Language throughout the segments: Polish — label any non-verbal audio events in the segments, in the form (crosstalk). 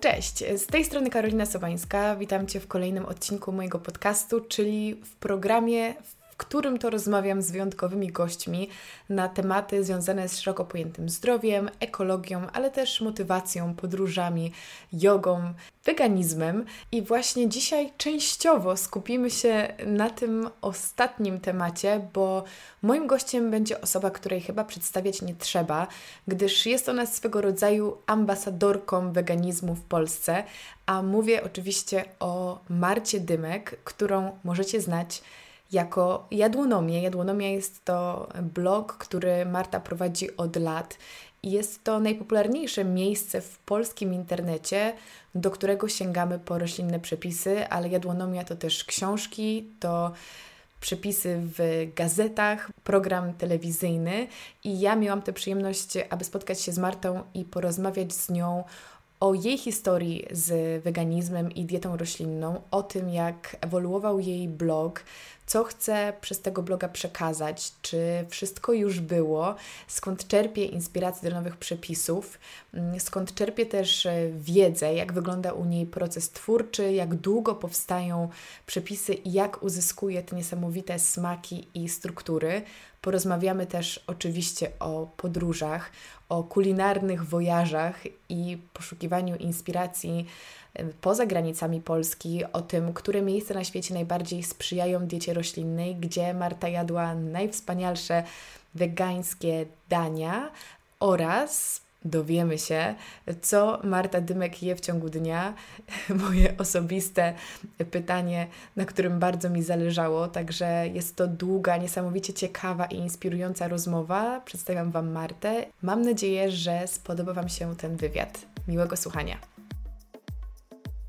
Cześć, z tej strony Karolina Sobańska. Witam Cię w kolejnym odcinku mojego podcastu, czyli w programie, którym to rozmawiam z wyjątkowymi gośćmi na tematy związane z szeroko pojętym zdrowiem, ekologią, ale też motywacją, podróżami, jogą, weganizmem. I właśnie dzisiaj częściowo skupimy się na tym ostatnim temacie, bo moim gościem będzie osoba, której chyba przedstawiać nie trzeba, gdyż jest ona swego rodzaju ambasadorką weganizmu w Polsce, a mówię oczywiście o Marcie Dymek, którą możecie znać jako Jadłonomię. Jadłonomia jest to blog, który Marta prowadzi od lat jest to najpopularniejsze miejsce w polskim internecie, do którego sięgamy po roślinne przepisy, ale Jadłonomia to też książki, to przepisy w gazetach, program telewizyjny i ja miałam tę przyjemność, aby spotkać się z Martą i porozmawiać z nią o jej historii z weganizmem i dietą roślinną, o tym jak ewoluował jej blog, co chce przez tego bloga przekazać, czy wszystko już było, skąd czerpie inspirację do nowych przepisów, mm, skąd czerpie też e, wiedzę, jak wygląda u niej proces twórczy, jak długo powstają przepisy i jak uzyskuje te niesamowite smaki i struktury. Porozmawiamy też oczywiście o podróżach, o kulinarnych wojażach i poszukiwaniu inspiracji poza granicami Polski, o tym, które miejsca na świecie najbardziej sprzyjają diecie roślinnej, gdzie Marta jadła najwspanialsze wegańskie dania oraz dowiemy się, co Marta Dymek je w ciągu dnia. (laughs) Moje osobiste pytanie, na którym bardzo mi zależało, także jest to długa, niesamowicie ciekawa i inspirująca rozmowa. Przedstawiam Wam Martę. Mam nadzieję, że spodoba Wam się ten wywiad. Miłego słuchania.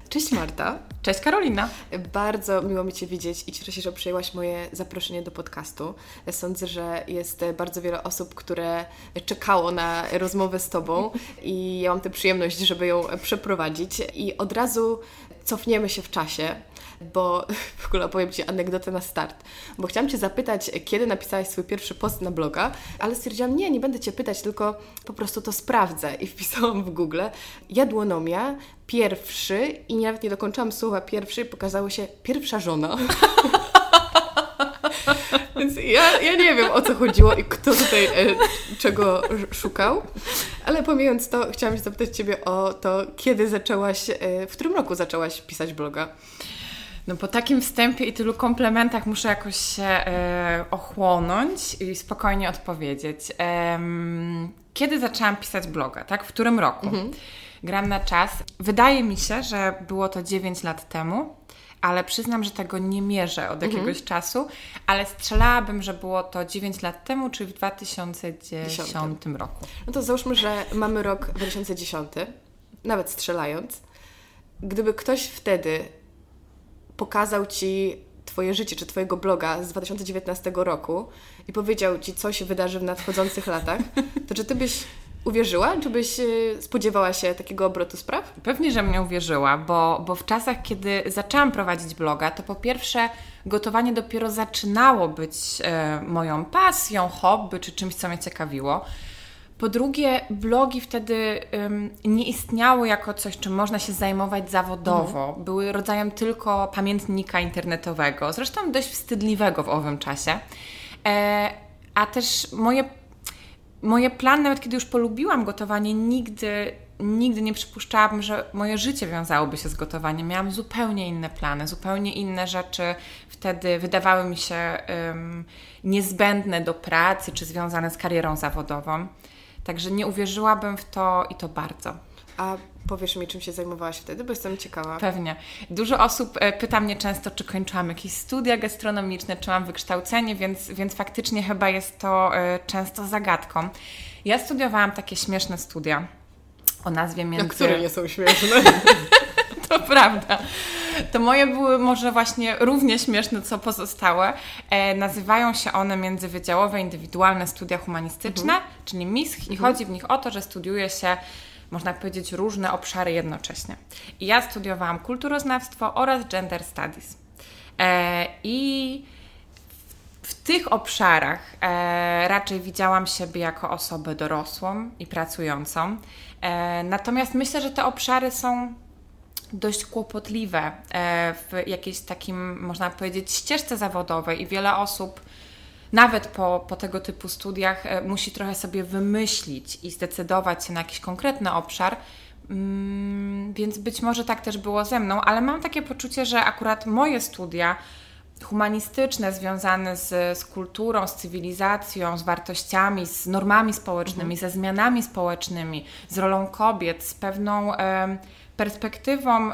Cześć Marta. Cześć Karolina. Bardzo miło mi Cię widzieć i cieszę się, że przyjęłaś moje zaproszenie do podcastu. Sądzę, że jest bardzo wiele osób, które czekało na rozmowę z Tobą i ja mam tę przyjemność, żeby ją przeprowadzić. I od razu cofniemy się w czasie bo (laughs) w ogóle opowiem Ci anegdotę na start. Bo chciałam Cię zapytać, kiedy napisałaś swój pierwszy post na bloga, ale stwierdziłam, nie, nie będę Cię pytać, tylko po prostu to sprawdzę. I (laughs) wpisałam w Google jadłonomia, pierwszy i nawet nie dokończyłam słowa pierwszy, pokazało się pierwsza żona. (laughs) Więc ja, ja nie wiem o co chodziło i kto tutaj e, czego szukał, ale pomijając to, chciałam się zapytać Ciebie o to, kiedy zaczęłaś, e, w którym roku zaczęłaś pisać bloga? No po takim wstępie i tylu komplementach muszę jakoś się e, ochłonąć i spokojnie odpowiedzieć. E, kiedy zaczęłam pisać bloga, tak? W którym roku? Mhm. Gram na czas. Wydaje mi się, że było to 9 lat temu, ale przyznam, że tego nie mierzę od jakiegoś mhm. czasu, ale strzelałabym, że było to 9 lat temu, czyli w 2010 10. roku. No to załóżmy, że mamy rok 2010, nawet strzelając. Gdyby ktoś wtedy pokazał Ci Twoje życie, czy Twojego bloga z 2019 roku i powiedział Ci, co się wydarzy w nadchodzących latach, to czy Ty byś uwierzyła? Czy byś y, spodziewała się takiego obrotu spraw? Pewnie, że mnie uwierzyła, bo, bo w czasach, kiedy zaczęłam prowadzić bloga, to po pierwsze gotowanie dopiero zaczynało być e, moją pasją, hobby, czy czymś, co mnie ciekawiło. Po drugie, blogi wtedy um, nie istniały jako coś, czym można się zajmować zawodowo. Mhm. Były rodzajem tylko pamiętnika internetowego, zresztą dość wstydliwego w owym czasie. E, a też moje, moje plany, nawet kiedy już polubiłam gotowanie, nigdy, nigdy nie przypuszczałabym, że moje życie wiązałoby się z gotowaniem. Miałam zupełnie inne plany, zupełnie inne rzeczy wtedy wydawały mi się um, niezbędne do pracy czy związane z karierą zawodową. Także nie uwierzyłabym w to i to bardzo. A powiesz mi, czym się zajmowałaś wtedy, bo jestem ciekawa. Pewnie. Dużo osób e, pyta mnie często, czy kończyłam jakieś studia gastronomiczne, czy mam wykształcenie, więc, więc faktycznie chyba jest to e, często zagadką. Ja studiowałam takie śmieszne studia o nazwie między... A które nie są śmieszne? (laughs) to prawda. To moje były może właśnie równie śmieszne, co pozostałe. E, nazywają się one międzywydziałowe indywidualne studia humanistyczne, mhm. czyli MISH i mhm. chodzi w nich o to, że studiuje się można powiedzieć, różne obszary jednocześnie. I ja studiowałam kulturoznawstwo oraz gender studies. E, I w tych obszarach e, raczej widziałam siebie jako osobę dorosłą i pracującą. E, natomiast myślę, że te obszary są dość kłopotliwe e, w jakiejś takim, można powiedzieć, ścieżce zawodowej i wiele osób nawet po, po tego typu studiach e, musi trochę sobie wymyślić i zdecydować się na jakiś konkretny obszar. Mm, więc być może tak też było ze mną, ale mam takie poczucie, że akurat moje studia humanistyczne, związane z, z kulturą, z cywilizacją, z wartościami, z normami społecznymi, mhm. ze zmianami społecznymi, z rolą kobiet, z pewną e, perspektywą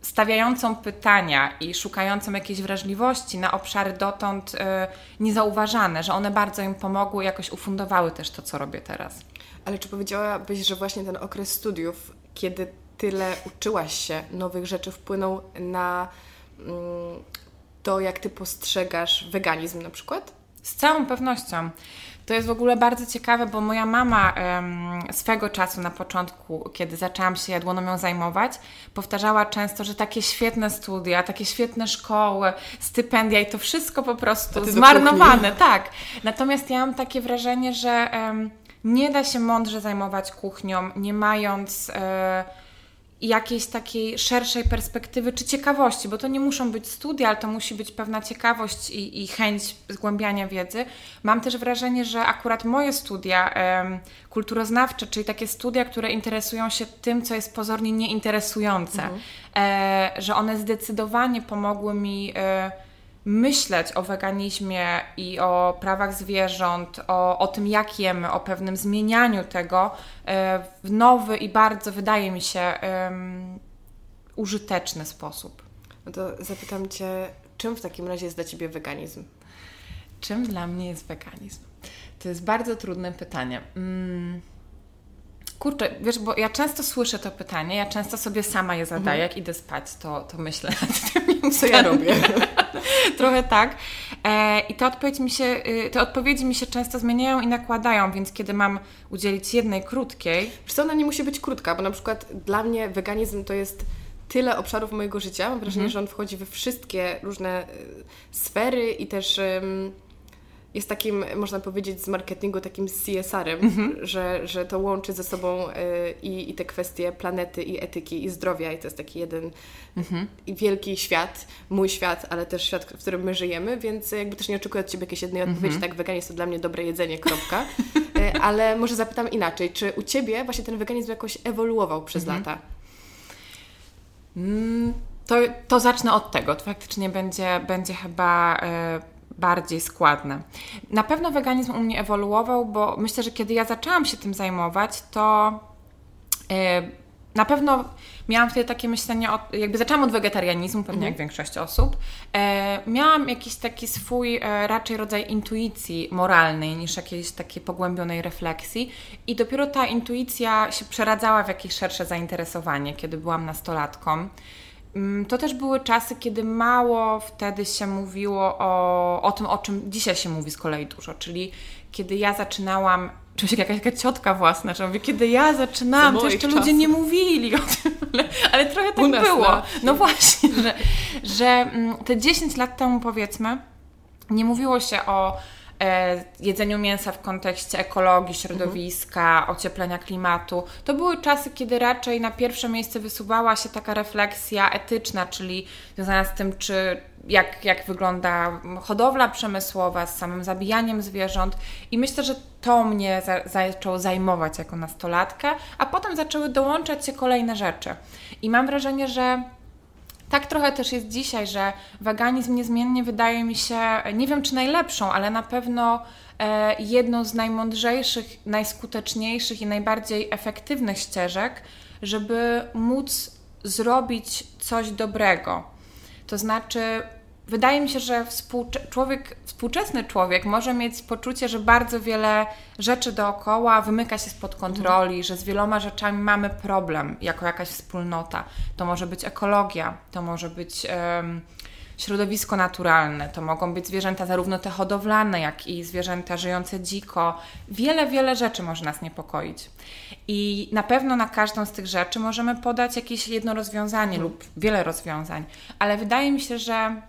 stawiającą pytania i szukającą jakiejś wrażliwości na obszary dotąd y, niezauważane, że one bardzo im pomogły, jakoś ufundowały też to, co robię teraz. Ale czy powiedziałabyś, że właśnie ten okres studiów, kiedy tyle uczyłaś się nowych rzeczy, wpłynął na mm, to, jak ty postrzegasz weganizm na przykład? Z całą pewnością. To jest w ogóle bardzo ciekawe, bo moja mama um, swego czasu na początku, kiedy zaczęłam się jadłonomią zajmować, powtarzała często, że takie świetne studia, takie świetne szkoły, stypendia i to wszystko po prostu zmarnowane. Tak. Natomiast ja mam takie wrażenie, że nie da się mądrze zajmować kuchnią, nie mając. E, jakiejś takiej szerszej perspektywy czy ciekawości, bo to nie muszą być studia, ale to musi być pewna ciekawość i, i chęć zgłębiania wiedzy. Mam też wrażenie, że akurat moje studia um, kulturoznawcze, czyli takie studia, które interesują się tym, co jest pozornie nieinteresujące, mhm. e, że one zdecydowanie pomogły mi. E, myśleć o weganizmie i o prawach zwierząt, o, o tym, jak jemy, o pewnym zmienianiu tego e, w nowy i bardzo, wydaje mi się, um, użyteczny sposób. No to zapytam Cię, czym w takim razie jest dla Ciebie weganizm? Czym dla mnie jest weganizm? To jest bardzo trudne pytanie. Mm. Kurczę, wiesz, bo ja często słyszę to pytanie, ja często sobie sama je zadaję, mhm. jak idę spać, to, to myślę nad tym, co ja (laughs) robię. (laughs) Trochę tak. E, I te, odpowiedzi mi się, y, te odpowiedzi mi się często zmieniają i nakładają, więc kiedy mam udzielić jednej krótkiej... Co, ona nie musi być krótka, bo na przykład dla mnie weganizm to jest tyle obszarów mojego życia. Mam wrażenie, mhm. że on wchodzi we wszystkie różne y, sfery i też jest takim, można powiedzieć, z marketingu takim CSR-em, mm-hmm. że, że to łączy ze sobą y, i, i te kwestie planety, i etyki, i zdrowia, i to jest taki jeden mm-hmm. wielki świat, mój świat, ale też świat, w którym my żyjemy, więc jakby też nie oczekuję od Ciebie jakiejś jednej mm-hmm. odpowiedzi, tak, weganizm to dla mnie dobre jedzenie, kropka. (laughs) y, ale może zapytam inaczej, czy u Ciebie właśnie ten weganizm jakoś ewoluował przez mhm. lata? Mm, to, to zacznę od tego. To faktycznie będzie, będzie chyba... Y, bardziej składne. Na pewno weganizm u mnie ewoluował, bo myślę, że kiedy ja zaczęłam się tym zajmować, to yy, na pewno miałam wtedy takie myślenie, od, jakby zaczęłam od wegetarianizmu, pewnie mhm. jak większość osób. E, miałam jakiś taki swój e, raczej rodzaj intuicji moralnej niż jakiejś takiej pogłębionej refleksji i dopiero ta intuicja się przeradzała w jakieś szersze zainteresowanie, kiedy byłam nastolatką. Mm, to też były czasy, kiedy mało wtedy się mówiło o, o tym, o czym dzisiaj się mówi z kolei dużo, czyli kiedy ja zaczynałam czuję się jakaś, jakaś ciotka własna, że mówię, kiedy ja zaczynałam, to jeszcze ludzie nie mówili o tym, (laughs) ale, ale trochę tak było. No właśnie, że, że mm, te 10 lat temu powiedzmy, nie mówiło się o jedzeniu mięsa w kontekście ekologii, środowiska, mhm. ocieplenia klimatu. To były czasy, kiedy raczej na pierwsze miejsce wysuwała się taka refleksja etyczna, czyli związana z tym, czy jak, jak wygląda hodowla przemysłowa, z samym zabijaniem zwierząt. I myślę, że to mnie za, zaczęło zajmować jako nastolatkę, a potem zaczęły dołączać się kolejne rzeczy. I mam wrażenie, że tak trochę też jest dzisiaj, że weganizm niezmiennie wydaje mi się, nie wiem czy najlepszą, ale na pewno e, jedną z najmądrzejszych, najskuteczniejszych i najbardziej efektywnych ścieżek, żeby móc zrobić coś dobrego. To znaczy, wydaje mi się, że współcze człowiek, współczesny człowiek może mieć poczucie, że bardzo wiele rzeczy dookoła wymyka się spod kontroli, mhm. że z wieloma rzeczami mamy problem jako jakaś wspólnota. To może być ekologia, to może być um, środowisko naturalne, to mogą być zwierzęta zarówno te hodowlane, jak i zwierzęta żyjące dziko. Wiele, wiele rzeczy może nas niepokoić. I na pewno na każdą z tych rzeczy możemy podać jakieś jedno rozwiązanie mhm. lub wiele rozwiązań, ale wydaje mi się, że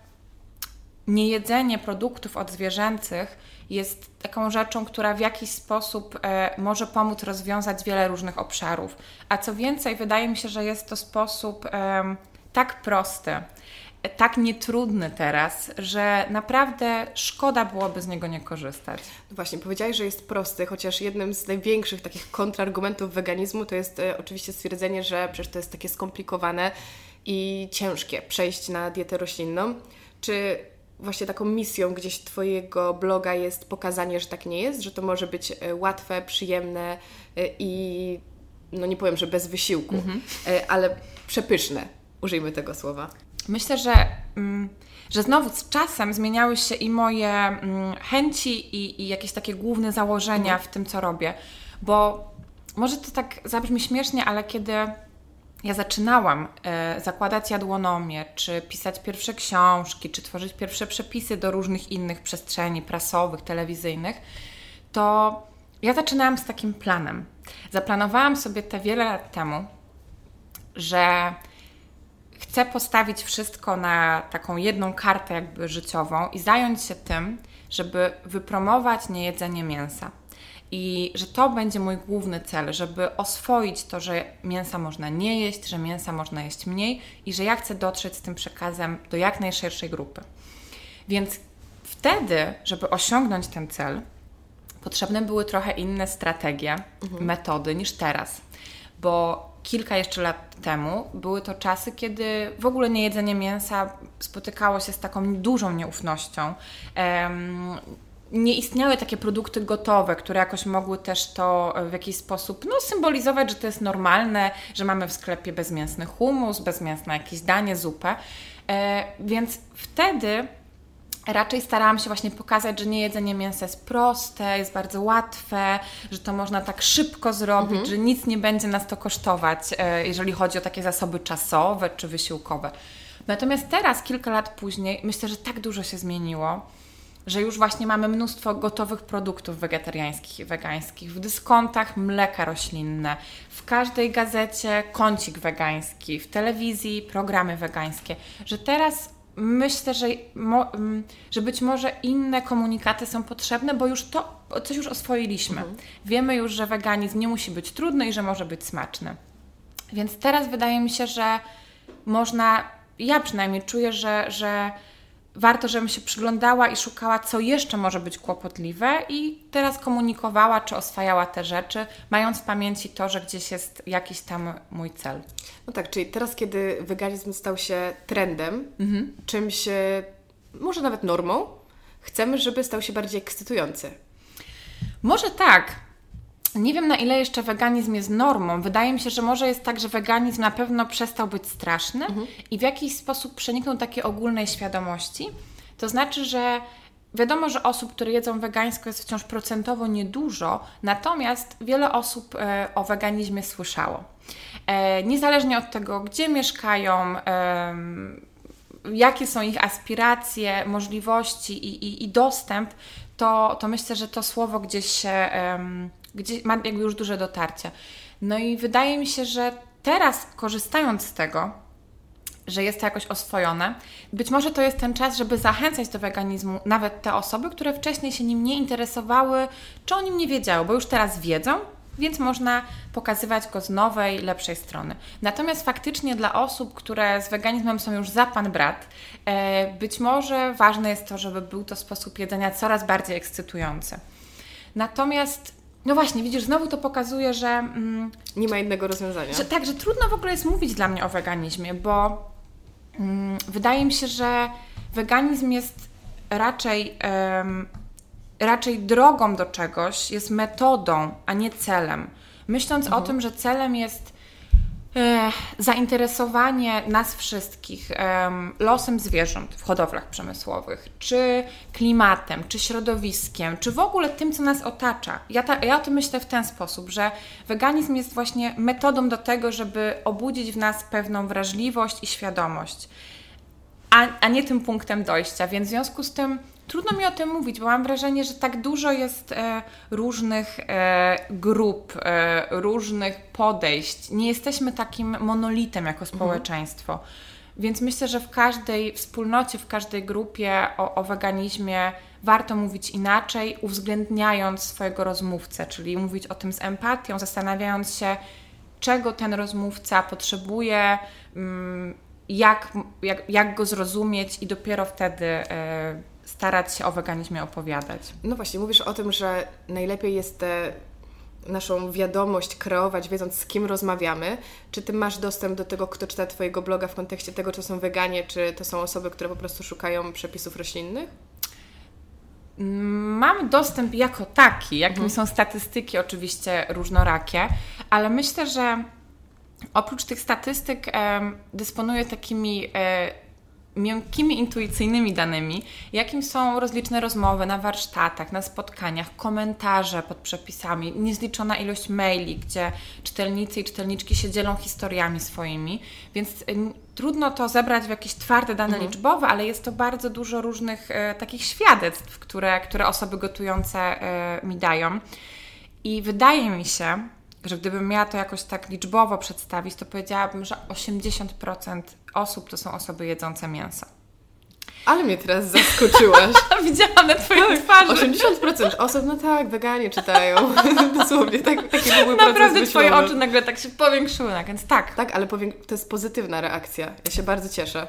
niejedzenie produktów odzwierzęcych jest taką rzeczą, która w jakiś sposób e, może pomóc rozwiązać wiele różnych obszarów. A co więcej, wydaje mi się, że jest to sposób e, tak prosty, tak nietrudny teraz, że naprawdę szkoda byłoby z niego nie korzystać. Właśnie, powiedziałaś, że jest prosty, chociaż jednym z największych takich kontrargumentów weganizmu to jest e, oczywiście stwierdzenie, że przecież to jest takie skomplikowane i ciężkie przejść na dietę roślinną. Czy właśnie taką misją gdzieś Twojego bloga jest pokazanie, że tak nie jest, że to może być e, łatwe, przyjemne e, i no nie powiem, że bez wysiłku, mhm. E, ale przepyszne. Użyjmy tego słowa. Myślę, że, mm, że znowu z czasem zmieniały się i moje mm, chęci, i, i jakieś takie główne założenia mhm. w tym, co robię. Bo może to tak zabrzmi śmiesznie, ale kiedy ja zaczynałam e, zakładać jadłonomię, czy pisać pierwsze książki, czy tworzyć pierwsze przepisy do różnych innych przestrzeni prasowych, telewizyjnych, to ja zaczynałam z takim planem. Zaplanowałam sobie te wiele lat temu, że chcę postawić wszystko na taką jedną kartę jakby życiową i zająć się tym, żeby wypromować niejedzenie mięsa. I że to będzie mój główny cel, żeby oswoić to, że mięsa można nie jeść, że mięsa można jeść mniej i że ja chcę dotrzeć z tym przekazem do jak najszerszej grupy. Więc wtedy, żeby osiągnąć ten cel, potrzebne były trochę inne strategie, mhm. metody niż teraz. Bo kilka jeszcze lat temu były to czasy, kiedy w ogóle niejedzenie mięsa spotykało się z taką dużą nieufnością. Um, nie istniały takie produkty gotowe, które jakoś mogły też to w jakiś sposób no, symbolizować, że to jest normalne, że mamy w sklepie bezmięsny humus, bezmięsne jakieś danie, zupę. E, więc wtedy raczej starałam się właśnie pokazać, że nie jedzenie mięsa jest proste, jest bardzo łatwe, że to można tak szybko zrobić, mhm. że nic nie będzie nas to kosztować, e, jeżeli chodzi o takie zasoby czasowe czy wysiłkowe. Natomiast teraz, kilka lat później, myślę, że tak dużo się zmieniło że już właśnie mamy mnóstwo gotowych produktów wegetariańskich i wegańskich, w dyskontach mleka roślinne, w każdej gazecie kącik wegański, w telewizji programy wegańskie, że teraz myślę, że, mm, że być może inne komunikaty są potrzebne, bo już to coś już oswoiliśmy. Mhm. Wiemy już, że weganizm nie musi być trudny i że może być smaczny. Więc teraz wydaje mi się, że można, ja przynajmniej czuję, że, że warto, żebym się przyglądała i szukała, co jeszcze może być kłopotliwe, i teraz komunikowała czy oswajała te rzeczy, mając w pamięci to, że gdzieś jest jakiś tam mój cel. No tak, czyli teraz, kiedy weganizm stał się trendem, mhm. czymś, może nawet normą, chcemy, żeby stał się bardziej ekscytujący. Może tak. Nie wiem, na ile jeszcze weganizm jest normą. Wydaje mi się, że może jest tak, że weganizm na pewno przestał być straszny mhm. i w jakiś sposób przeniknął takiej ogólnej świadomości. To znaczy, że wiadomo, że osób, które jedzą wegańsko jest wciąż procentowo niedużo, natomiast wiele osób e, o weganizmie słyszało. E, niezależnie od tego, gdzie mieszkają, e, jakie są ich aspiracje, możliwości i, i, i dostęp, to, to myślę, że to słowo gdzieś się gdzie ma jakby już duże dotarcie. No i wydaje mi się, że teraz korzystając z tego, że jest to jakoś oswojone, być może to jest ten czas, żeby zachęcać do weganizmu nawet te osoby, które wcześniej się nim nie interesowały, czy o nim nie wiedziały, bo już teraz wiedzą, więc można pokazywać go z nowej, lepszej strony. Natomiast faktycznie dla osób, które z weganizmem są już za pan brat, e, być może ważne jest to, żeby był to sposób jedzenia coraz bardziej ekscytujący. Natomiast no właśnie, widzisz, znowu to pokazuje, że. Mm, nie ma innego rozwiązania. Że, tak, że trudno w ogóle jest mówić dla mnie o weganizmie, bo mm, wydaje mi się, że weganizm jest raczej, um, raczej drogą do czegoś, jest metodą, a nie celem. Myśląc mhm. o tym, że celem jest zainteresowanie nas wszystkich losem zwierząt w hodowlach przemysłowych, czy klimatem, czy środowiskiem, czy w ogóle tym, co nas otacza. Ja, ta, ja o tym myślę w ten sposób, że weganizm jest właśnie metodą do tego, żeby obudzić w nas pewną wrażliwość i świadomość, a, a nie tym punktem dojścia. Więc w związku z tym trudno mi o tym mówić, bo mam wrażenie, że tak dużo jest e, różnych e, grup, e, różnych podejść. Nie jesteśmy takim monolitem jako mhm. społeczeństwo. Mhm. Więc myślę, że w każdej wspólnocie, w każdej grupie o, o weganizmie warto mówić inaczej, uwzględniając swojego rozmówcę, czyli mówić o tym z empatią, zastanawiając się, czego ten rozmówca potrzebuje, mm, jak, jak, jak go zrozumieć i dopiero wtedy e, starać się o weganizmie opowiadać. No właśnie, mówisz o tym, że najlepiej jest tę naszą wiadomość kreować, wiedząc z kim rozmawiamy. Czy Ty masz dostęp do tego, kto czyta Twojego bloga w kontekście tego, czy to są weganie, czy to są osoby, które po prostu szukają przepisów roślinnych? Mam dostęp jako taki, jakimi mhm. są statystyki oczywiście różnorakie, ale myślę, że oprócz tych statystyk e, dysponuję takimi e, miękkimi, intuicyjnymi danymi, jakim są rozliczne rozmowy na warsztatach, na spotkaniach, komentarze pod przepisami, niezliczona ilość maili, gdzie czytelnicy i czytelniczki się dzielą historiami swoimi, więc trudno to zebrać w jakieś twarde dane mhm. liczbowe, ale jest to bardzo dużo różnych e, takich świadectw, które, które osoby gotujące e, mi dają. I wydaje mi się, że gdybym miała to jakoś tak liczbowo przedstawić, to powiedziałabym, że 80% osób to są osoby jedzące mięso. Ale mnie teraz zaskoczyłaś. (laughs) Widziałam na Twojej tak, twarzy. 80% osób, no tak, weganie czytają. (laughs) Dosłownie, tak, taki był Naprawdę Twoje oczy nagle tak się powiększyły, tak, więc tak. Tak, ale to jest pozytywna reakcja. Ja się bardzo cieszę.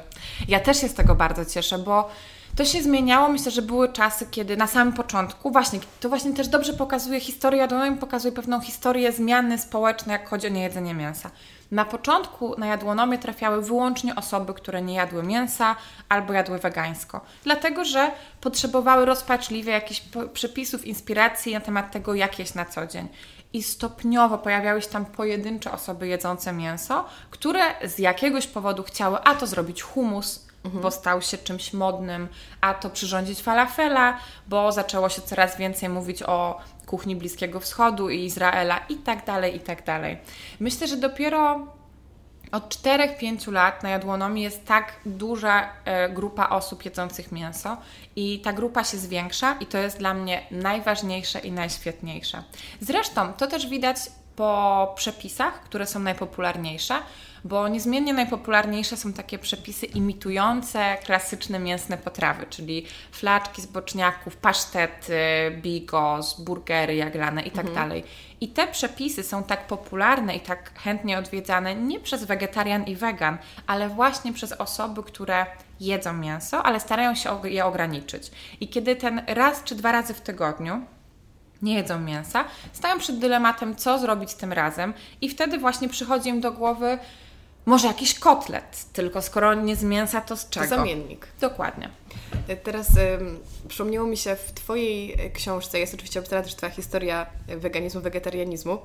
Ja też się z tego bardzo cieszę, bo to się zmieniało. Myślę, że były czasy, kiedy na samym początku, właśnie, to właśnie też dobrze pokazuje historię, jadłonomii pokazuje pewną historię zmiany społecznej, jak chodzi o niejedzenie mięsa. Na początku na jadłonomię trafiały wyłącznie osoby, które nie jadły mięsa albo jadły wegańsko, dlatego że potrzebowały rozpaczliwie jakichś przepisów, inspiracji na temat tego, jak jeść na co dzień. I stopniowo pojawiały się tam pojedyncze osoby jedzące mięso, które z jakiegoś powodu chciały a to zrobić humus, mhm. bo stał się czymś modnym, a to przyrządzić falafela, bo zaczęło się coraz więcej mówić o kuchni Bliskiego Wschodu i Izraela i tak dalej, i tak dalej. Myślę, że dopiero od 4-5 lat na jadłonomii jest tak duża e, grupa osób jedzących mięso i ta grupa się zwiększa i to jest dla mnie najważniejsze i najświetniejsze. Zresztą to też widać po przepisach, które są najpopularniejsze, bo niezmiennie najpopularniejsze są takie przepisy imitujące klasyczne mięsne potrawy, czyli flaczki z boczniaków, pasztety, bigos, burgery jaglane itd. Tak mhm. I te przepisy są tak popularne i tak chętnie odwiedzane nie przez wegetarian i wegan, ale właśnie przez osoby, które jedzą mięso, ale starają się je ograniczyć. I kiedy ten raz czy dwa razy w tygodniu nie jedzą mięsa, stają przed dylematem, co zrobić tym razem, i wtedy właśnie przychodzi im do głowy, może jakiś kotlet, tylko skoro nie z mięsa, to z czego? To zamiennik. Dokładnie. E, teraz um, przypomniało mi się w Twojej e, książce, jest oczywiście obstara też Twoja historia weganizmu, wegetarianizmu.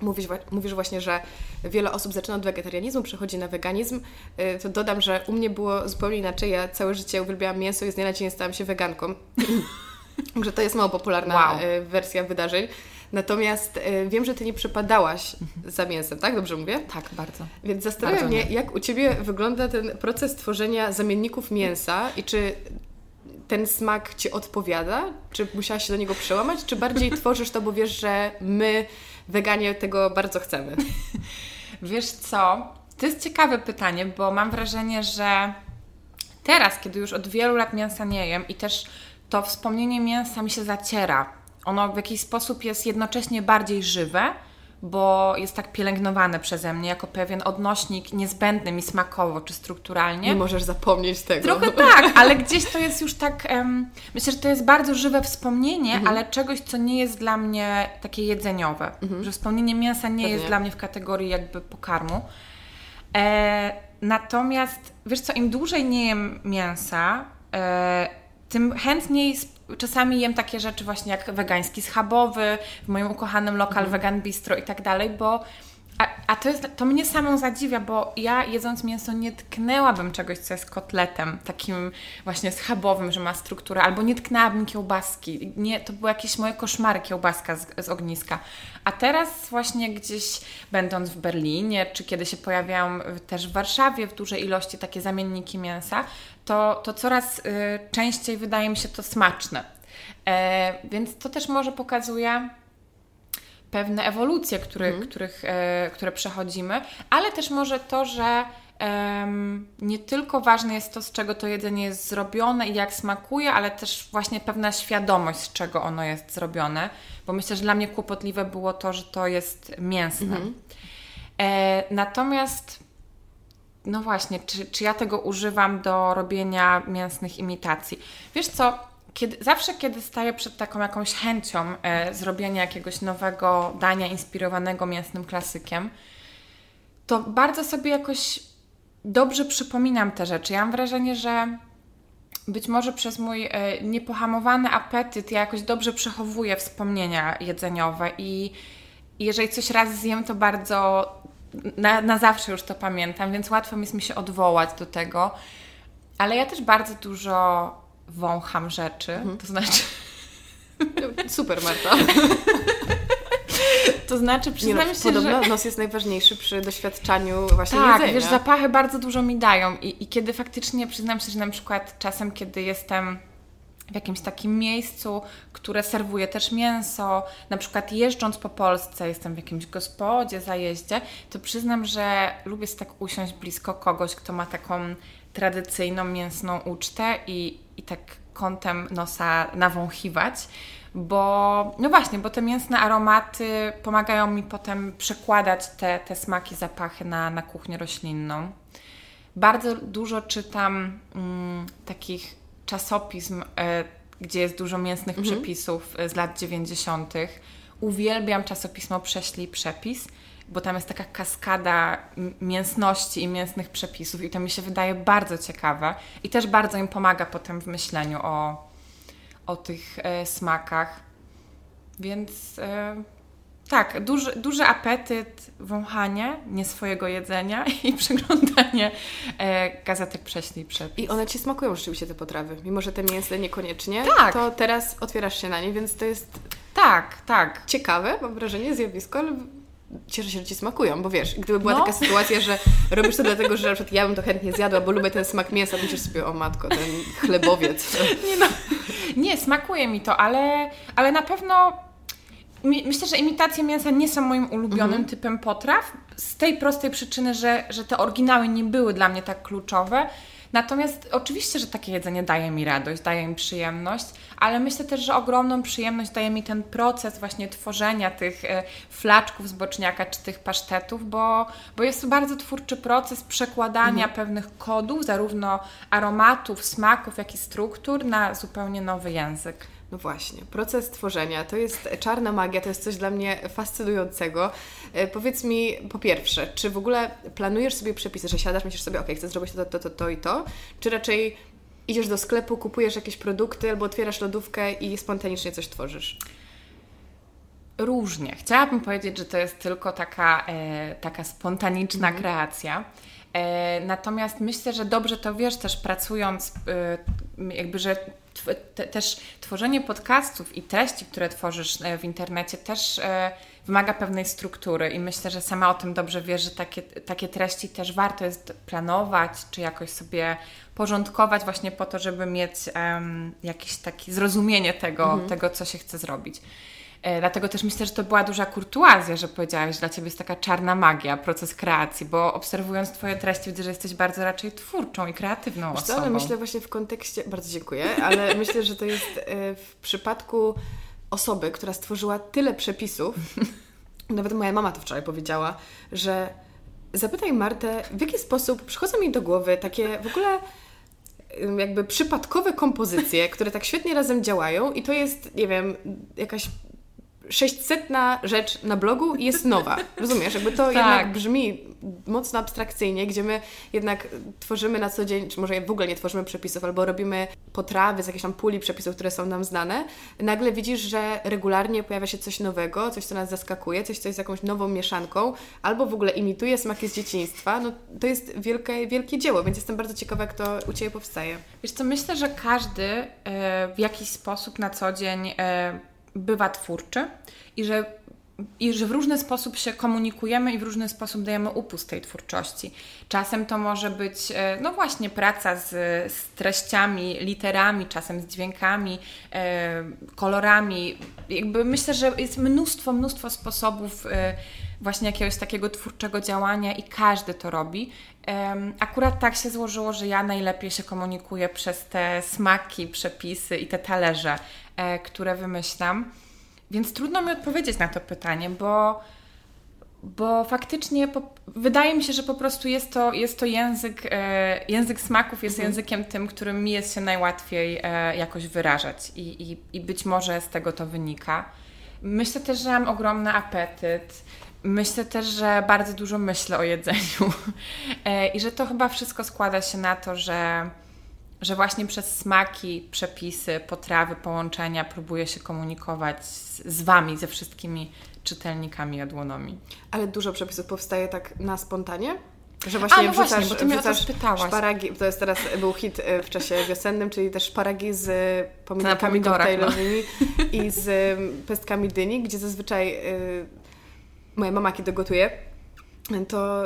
Mówisz, mówisz właśnie, że wiele osób zaczyna od wegetarianizmu, przechodzi na weganizm. E, to dodam, że u mnie było zupełnie inaczej. Ja całe życie uwielbiałam mięso i z dnia na dzień stałam się weganką. (laughs) że to jest mało popularna wow. wersja wydarzeń. Natomiast y, wiem, że Ty nie przepadałaś mhm. za mięsem, tak? Dobrze mówię? Tak, bardzo. Więc zastanawiam mnie, jak u Ciebie wygląda ten proces tworzenia zamienników mięsa i czy ten smak Ci odpowiada? Czy musiałaś się do niego przełamać? Czy bardziej (laughs) tworzysz to, bo wiesz, że my, weganie, tego bardzo chcemy? (laughs) Wiesz co? To jest ciekawe pytanie, bo mam wrażenie, że teraz, kiedy już od wielu lat mięsa nie jem i też to wspomnienie mięsa mi się zaciera ono w jakiś sposób jest jednocześnie bardziej żywe, bo jest tak pielęgnowane przeze mnie jako pewien odnośnik niezbędny mi smakowo czy strukturalnie. Nie możesz zapomnieć tego. Trochę tak, ale gdzieś to jest już tak. Um, myślę, że to jest bardzo żywe wspomnienie, mhm. ale czegoś, co nie jest dla mnie takie jedzeniowe. Mhm. Że wspomnienie mięsa nie Pewnie. jest dla mnie w kategorii jakby pokarmu. E, natomiast wiesz co, im dłużej nie jem mięsa, e, tym chętniej czasami jem takie rzeczy właśnie jak wegański schabowy, w moim ukochanym lokal mhm. Vegan Bistro i tak dalej, bo a, a to, jest, to mnie samą zadziwia, bo ja jedząc mięso nie tknęłabym czegoś, co jest kotletem, takim właśnie schabowym, że ma strukturę, albo nie tknęłabym kiełbaski. Nie, to były jakieś moje koszmary kiełbaska z, z ogniska. A teraz właśnie gdzieś będąc w Berlinie, czy kiedy się pojawiają też w Warszawie w dużej ilości takie zamienniki mięsa, to, to coraz y, częściej wydaje mi się to smaczne. E, więc to też może pokazuje pewne ewolucje, który, mhm. których, e, które przechodzimy, ale też może to, że um, nie tylko ważne jest to, z czego to jedzenie jest zrobione i jak smakuje, ale też właśnie pewna świadomość, z czego ono jest zrobione, bo myślę, że dla mnie kłopotliwe było to, że to jest mięsne. Mhm. E, natomiast no właśnie, czy, czy ja tego używam do robienia mięsnych imitacji? Wiesz co, kiedy, zawsze kiedy staję przed taką jakąś chęcią e, zrobienia jakiegoś nowego dania inspirowanego mięsnym klasykiem, to bardzo sobie jakoś dobrze przypominam te rzeczy. Ja mam wrażenie, że być może przez mój e, niepohamowany apetyt ja jakoś dobrze przechowuję wspomnienia jedzeniowe i jeżeli coś raz zjem, to bardzo na, na zawsze już to pamiętam, więc łatwo jest mi się odwołać do tego. Ale ja też bardzo dużo wącham rzeczy, mhm. to znaczy... Super, Marta. To znaczy, przyznam no, się, podobno że... nos jest najważniejszy przy doświadczaniu właśnie tak, jedzenia. wiesz, zapachy bardzo dużo mi dają I, i kiedy faktycznie, przyznam się, że na przykład czasem, kiedy jestem w jakimś takim miejscu, które serwuje też mięso, na przykład jeżdżąc po Polsce, jestem w jakimś gospodzie, zajeździe, to przyznam, że lubię tak usiąść blisko kogoś, kto ma taką tradycyjną mięsną ucztę i, i tak kątem nosa nawąchiwać, bo no właśnie, bo te mięsne aromaty pomagają mi potem przekładać te, te smaki, zapachy na, na kuchnię roślinną. Bardzo dużo czytam mm, takich czasopism, e, gdzie jest dużo mięsnych mhm. przepisów e, z lat 90. Uwielbiam czasopismo Prześlij Przepis, bo tam jest taka kaskada mięsności i mięsnych przepisów i to mi się wydaje bardzo ciekawe i też bardzo im pomaga potem w myśleniu o, o tych e, smakach. Więc e, tak, duży, duży apetyt, wąchanie nie swojego jedzenia (laughs) i przeglądanie e, gazetek prześlij przed. I one Ci smakują rzeczywiście te potrawy, mimo że te mięsne niekoniecznie, tak. to teraz otwierasz się na nie, więc to jest tak, tak. ciekawe, mam wrażenie, zjawisko, ale cieszę się, że Ci smakują, bo wiesz, gdyby była no. taka sytuacja, że robisz to dlatego, że na przykład ja bym to chętnie zjadła, bo lubię ten smak mięsa, myślisz sobie, o matko, ten chlebowiec. Nie no, nie, smakuje mi to, ale, ale na pewno myślę, że imitacje mięsa nie są moim ulubionym mhm. typem potraw, z tej prostej przyczyny, że, że te oryginały nie były dla mnie tak kluczowe. Natomiast oczywiście, że takie jedzenie daje mi radość, daje mi przyjemność, ale myślę też, że ogromną przyjemność daje mi ten proces właśnie tworzenia tych e, flaczków z boczniaka czy tych pasztetów, bo, bo jest to bardzo twórczy proces przekładania mhm. pewnych kodów, zarówno aromatów, smaków, jak i struktur na zupełnie nowy język. No właśnie, proces tworzenia to jest czarna magia, to jest coś dla mnie fascynującego. E, powiedz mi po pierwsze, czy w ogóle planujesz sobie przepisy, że siadasz, myślisz sobie, ok, chcę zrobić to, to, to, to i to, czy raczej idziesz do sklepu, kupujesz jakieś produkty albo otwierasz lodówkę i spontanicznie coś tworzysz? Różnie. Chciałabym powiedzieć, że to jest tylko taka, e, taka spontaniczna mhm. kreacja. E, natomiast myślę, że dobrze to wiesz też pracując, e, jakby, że te, też tworzenie podcastów i treści, które tworzysz e, w internecie też e, wymaga pewnej struktury i myślę, że sama o tym dobrze wiesz, że takie, takie treści też warto jest planować, czy jakoś sobie porządkować właśnie po to, żeby mieć um, jakieś takie zrozumienie tego, mhm. tego, co się chce zrobić. E, dlatego też myślę, że to była duża kurtuazja, że powiedziałaś, że dla Ciebie jest taka czarna magia, proces kreacji, bo obserwując Twoje treści widzę, że jesteś bardzo raczej twórczą i kreatywną Wiesz osobą. Ale myślę właśnie w kontekście, bardzo dziękuję, ale (laughs) myślę, że to jest e, w przypadku osoby, która stworzyła tyle przepisów, (laughs) nawet moja mama to wczoraj powiedziała, że zapytaj Martę, w jaki sposób przychodzą mi do głowy takie w ogóle jakby przypadkowe kompozycje, które tak świetnie razem działają i to jest, nie wiem, jakaś 600 rzecz na blogu i jest nowa. Rozumiesz? Jakby to tak. jednak brzmi mocno abstrakcyjnie, gdzie my jednak tworzymy na co dzień, czy może w ogóle nie tworzymy przepisów, albo robimy potrawy z jakiejś tam puli przepisów, które są nam znane. Nagle widzisz, że regularnie pojawia się coś nowego, coś, co nas zaskakuje, coś, co jest jakąś nową mieszanką, albo w ogóle imituje smaki z dzieciństwa. No, to jest wielkie, wielkie dzieło, więc jestem bardzo ciekawa, jak to u Ciebie powstaje. Wiesz co, myślę, że każdy e, w jakiś sposób na co dzień e, bywa twórczy i że, i że w różny sposób się komunikujemy i w różny sposób dajemy upust tej twórczości. Czasem to może być, e, no właśnie, praca z, z treściami, literami, czasem z dźwiękami, e, kolorami. Jakby myślę, że jest mnóstwo, mnóstwo sposobów. E, właśnie jakiegoś takiego twórczego działania i każdy to robi. Akurat tak się złożyło, że ja najlepiej się komunikuję przez te smaki, przepisy i te talerze, które wymyślam. Więc trudno mi odpowiedzieć na to pytanie, bo, bo faktycznie po, wydaje mi się, że po prostu jest to, jest to język, e, język smaków, jest mhm. językiem tym, którym mi jest się najłatwiej e, jakoś wyrażać I, i, i być może z tego to wynika. Myślę też, że mam ogromny apetyt. Myślę też, że bardzo dużo myślę o jedzeniu (laughs) e, i że to chyba wszystko składa się na to, że, że właśnie przez smaki, przepisy, potrawy, połączenia próbuję się komunikować z, z Wami, ze wszystkimi czytelnikami jadłonomi. Ale dużo przepisów powstaje tak na spontanie? Że właśnie A, no wrzucasz, właśnie, bo ty wrzucasz szparagi, to jest teraz był hit e, w czasie wiosennym, czyli też szparagi z pomidorkami koktajlowymi no. (laughs) i z pestkami dyni, gdzie zazwyczaj y, moja mama kiedy gotuje, to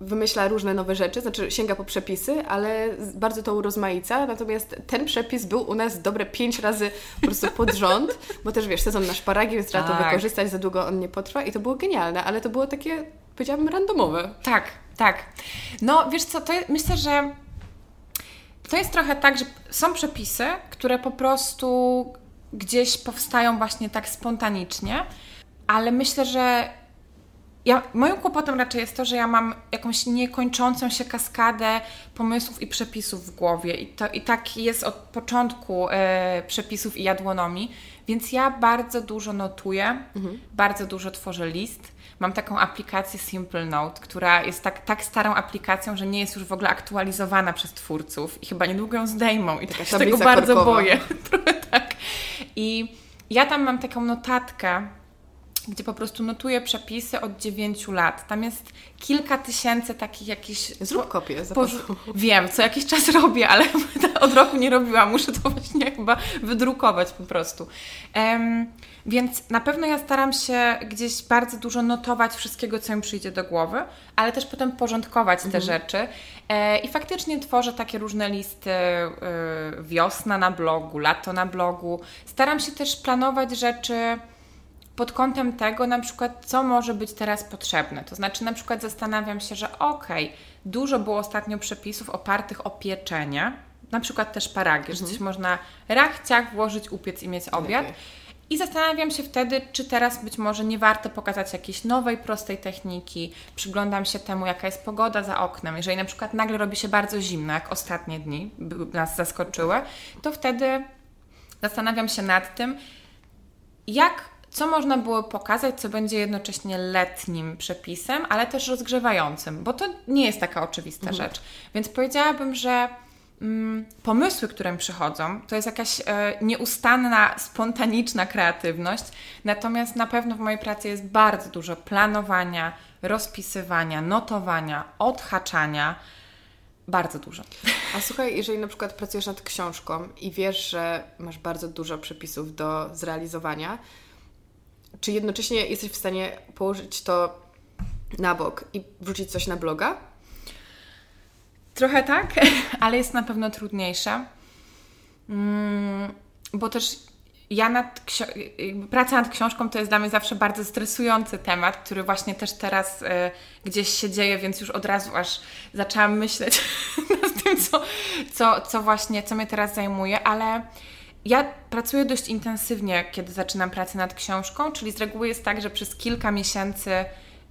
wymyśla różne nowe rzeczy, znaczy sięga po przepisy, ale bardzo to urozmaica. Natomiast ten przepis był u nas dobre pięć razy po prostu pod rząd, (laughs) bo też wiesz, sezon na szparagi, więc trzeba tak. to wykorzystać, za długo on nie potrwa i to było genialne, ale to było takie, powiedziałabym, randomowe. Tak, tak. No wiesz co, to myślę, że to jest trochę tak, że są przepisy, które po prostu gdzieś powstają właśnie tak spontanicznie, ale myślę, że ja, moim kłopotem raczej jest to, że ja mam jakąś niekończącą się kaskadę pomysłów i przepisów w głowie. I, to, i tak jest od początku e, przepisów i jadłonomii, więc ja bardzo dużo notuję, mhm. bardzo dużo tworzę list. Mam taką aplikację Simple Note, która jest tak, tak starą aplikacją, że nie jest już w ogóle aktualizowana przez twórców i chyba niedługo ją zdejmą i tak się tego bardzo korkowa. boję. (laughs) Trochę tak. I ja tam mam taką notatkę, gdzie po prostu notuję przepisy od 9 lat. Tam jest kilka tysięcy takich jakichś... Zrób kopię. Po, wiem, co jakiś czas (laughs) robię, ale (laughs) od roku nie robiłam. Muszę to właśnie chyba wydrukować po prostu. Um, więc na pewno ja staram się gdzieś bardzo dużo notować wszystkiego, co mi przyjdzie do głowy, ale też potem porządkować te mhm. rzeczy. E, I faktycznie tworzę takie różne listy e, wiosna na blogu, lato na blogu. Staram się też planować rzeczy pod kątem tego, na przykład, co może być teraz potrzebne. To znaczy, na przykład zastanawiam się, że okej, okay, dużo było ostatnio przepisów opartych o pieczenie, na przykład też paragi, mhm. że coś można rachciach włożyć, upiec i mieć obiad. I zastanawiam się wtedy, czy teraz być może nie warto pokazać jakiejś nowej, prostej techniki. Przyglądam się temu, jaka jest pogoda za oknem. Jeżeli na przykład nagle robi się bardzo zimno, jak ostatnie dni nas zaskoczyły, to wtedy zastanawiam się nad tym, jak co można było pokazać, co będzie jednocześnie letnim przepisem, ale też rozgrzewającym, bo to nie jest taka oczywista mhm. rzecz. Więc powiedziałabym, że mm, pomysły, które mi przychodzą, to jest jakaś e, nieustanna, spontaniczna kreatywność, natomiast na pewno w mojej pracy jest bardzo dużo planowania, rozpisywania, notowania, odhaczania. Bardzo dużo. A słuchaj, jeżeli na przykład pracujesz nad książką i wiesz, że masz bardzo dużo przepisów do zrealizowania, czy jednocześnie jesteś w stanie położyć to na bok i wrzucić coś na bloga? Trochę tak, (laughs) ale jest na pewno trudniejsze. Mm, bo też ja nad praca nad książką to jest dla mnie zawsze bardzo stresujący temat, który właśnie też teraz y, gdzieś się dzieje, więc już od razu aż zaczęłam myśleć (laughs) nad tym, co, co, co właśnie, co mnie teraz zajmuje, ale ja pracuję dość intensywnie, kiedy zaczynam pracę nad książką, czyli z reguły jest tak, że przez kilka miesięcy.